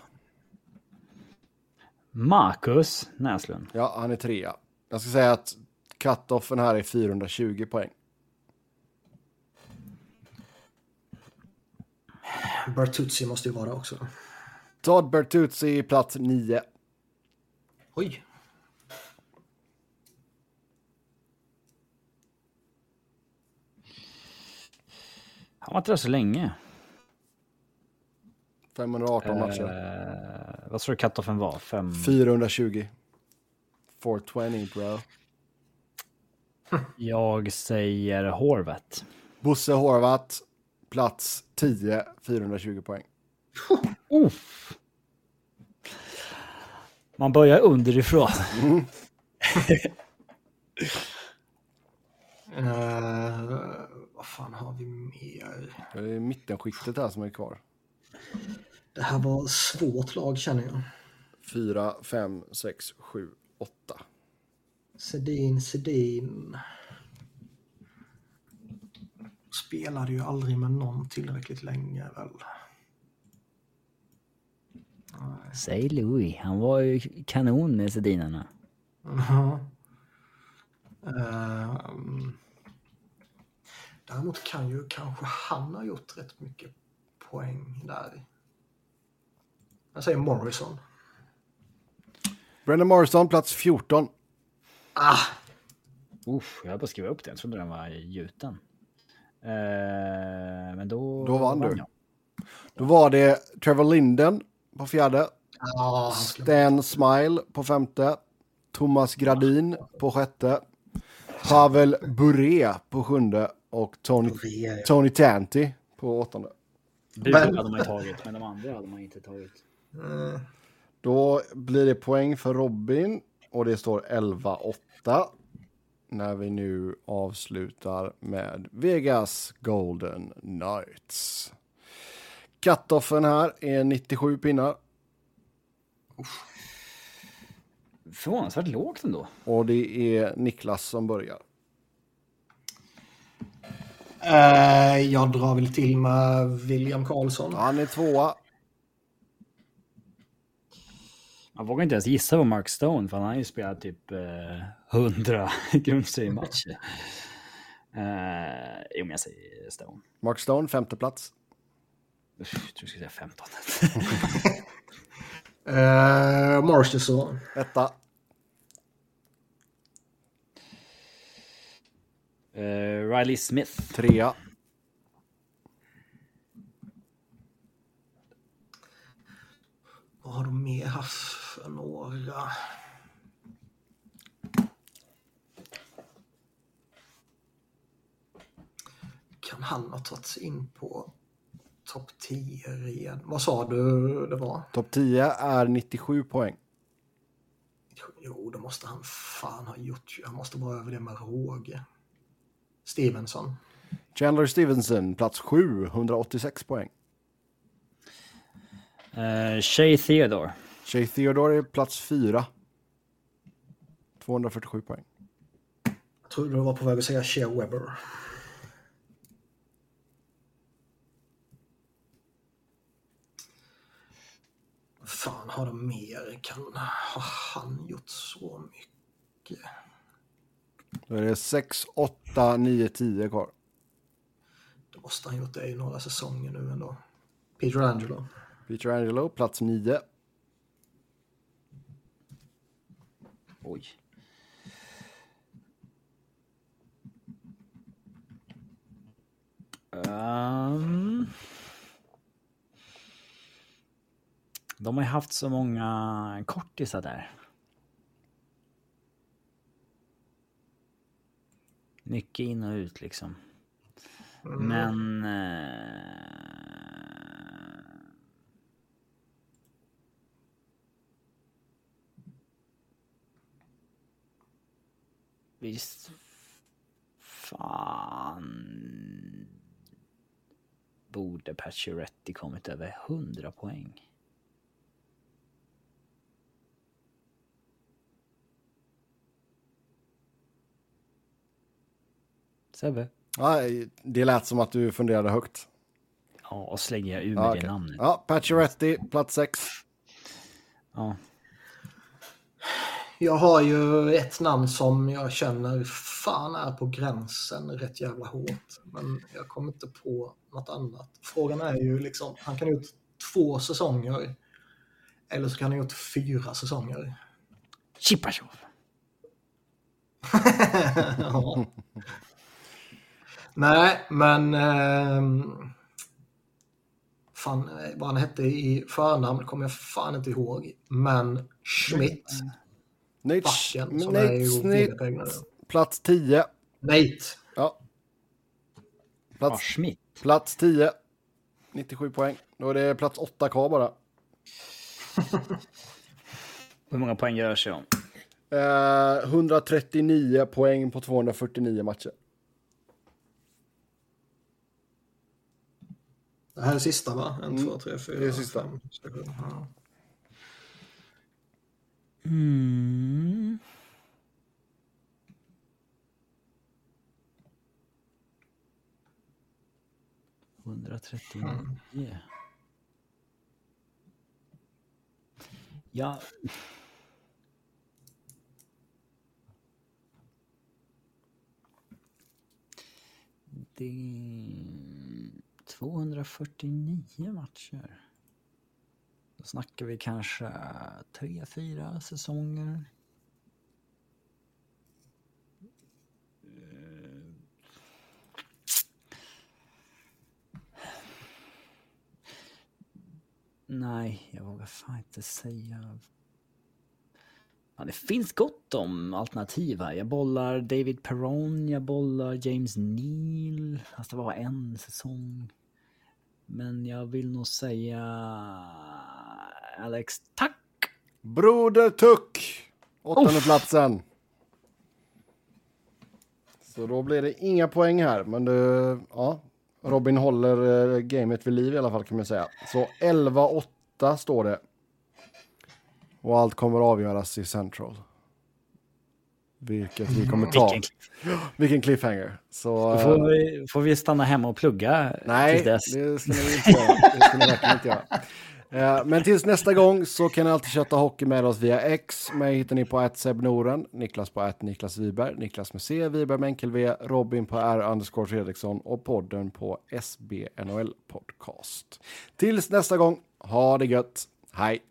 Marcus Näslund. Ja, han är trea. Jag ska säga att cut-offen här är 420 poäng. Bertuzzi måste ju vara också. Todd Bertuzzi plats 9. Oj. Han var inte där så länge. 518 matcher. Uh, vad tror du cut-offen var? Fem... 420. 420 bro. Jag säger Horvat. Bosse Horvat, plats 10, 420 poäng. Uff. Man börjar underifrån. Mm. uh, [LAUGHS] vad fan har vi mer? Det är mittenskiktet här som är kvar. Det här var svårt lag känner jag. 4, 5, 6, 7, 8. Sedin, Sedin. Spelade ju aldrig med någon tillräckligt länge väl. Säg Louis, han var ju kanon med Sedinarna. Ja. Um, däremot kan ju kanske han ha gjort rätt mycket poäng där. Jag säger Morrison. Brendan Morrison, plats 14. Ah! Uff, jag höll på att skriva upp det. Jag trodde den var gjuten. Eh, men då... Då vann du. Jag. Då var det Trevor Linden på fjärde. Ah, Stan Smile på femte. Thomas Gradin på sjätte. Pavel Bure på sjunde. Och Tony, Tony Tanti på åttonde. Du hade man ju tagit, men de andra hade man inte tagit. Mm. Då blir det poäng för Robin och det står 11-8 när vi nu avslutar med Vegas Golden Knights. Cutoffen här är 97 pinnar. Förvånansvärt lågt ändå. Och det är Niklas som börjar. Uh, jag drar väl till med William Karlsson. Han är tvåa. Man vågar inte ens gissa på Mark Stone för han har ju spelat typ eh, 100 [LAUGHS] grundseriematcher. [LAUGHS] Eh, jo, men jag säger Stone. Mark Stone, femte plats. Uff, jag tror jag skulle säga 15. uh, Marchesson. Etta. Uh, Riley Smith. Trea. Vad har de mer haft för några? Kan han ha tagit sig in på topp 10 igen? Vad sa du det var? Topp 10 är 97 poäng. Jo, det måste han fan ha gjort. Han måste vara över det med råge. Stevenson. Chandler Stevenson, plats 7, 186 poäng. Uh, Shay Theodore. Shay Theodore är plats 4. 247 poäng. Jag trodde du var på väg att säga Shea Webber. fan har de mer? Kan har han gjort så mycket? Då är det 6, 8, 9, 10 kvar. Då måste han gjort det i några säsonger nu ändå. Peter Angelo. Peter Angelo, plats 9. Oj. Um... De har ju haft så många kortisar där. Mycket in och ut liksom. Mm. Men... Eh... Visst. Fan. Borde Pacioretty kommit över 100 poäng? Sebbe? Ja, det lät som att du funderade högt. Ja, och slänger jag ur med ja, det namnet. Ja, Pacioretty, plats 6. Ja. Jag har ju ett namn som jag känner fan är på gränsen rätt jävla hårt. Men jag kommer inte på något annat. Frågan är ju liksom, han kan ha gjort två säsonger. Eller så kan han ha gjort fyra säsonger. Chipachov. [LAUGHS] ja. Nej, men... Eh, fan, vad han hette i förnamn kommer jag fan inte ihåg. Men Schmidt. Nate, backen, som Nate är plats 10. Nate. Ja. Plats, ah, Schmidt. plats 10. 97 poäng. Då är det plats 8 kvar bara. [LAUGHS] Hur många poäng gör sig om? Eh, 139 poäng på 249 matcher. Det här är sista va? En, mm. två, tre, fyra, det är sista. fem, sex, sju. Ja. Mm. Mm. Ja. Det... 249 matcher. Då snackar vi kanske tre, fyra säsonger. Eh. Nej, jag vågar fan inte säga. Ja, det finns gott om alternativ här. Jag bollar David Perron, jag bollar James Neal. Fast det var en säsong. Men jag vill nog säga Alex Tack. Broder Tuck. Åttonde Uff. platsen. Så då blir det inga poäng här. Men det, ja, Robin håller eh, gamet vid liv i alla fall kan man säga. Så 11-8 står det. Och allt kommer att avgöras i Central. Vilket vi kommer ta. Vilken, Vilken cliffhanger. Så, får, vi, får vi stanna hemma och plugga Nej, tills dess? det ska vi inte göra. Det ska ni verkligen inte göra. Eh, men tills nästa gång så kan ni alltid köta hockey med oss via X. Mig hittar ni på att Noren, Niklas på att Niklas Wiberg, Niklas med C, Wiberg med enkel V, Robin på R underscore Fredriksson och podden på SBNHL Podcast. Tills nästa gång, ha det gött. Hej!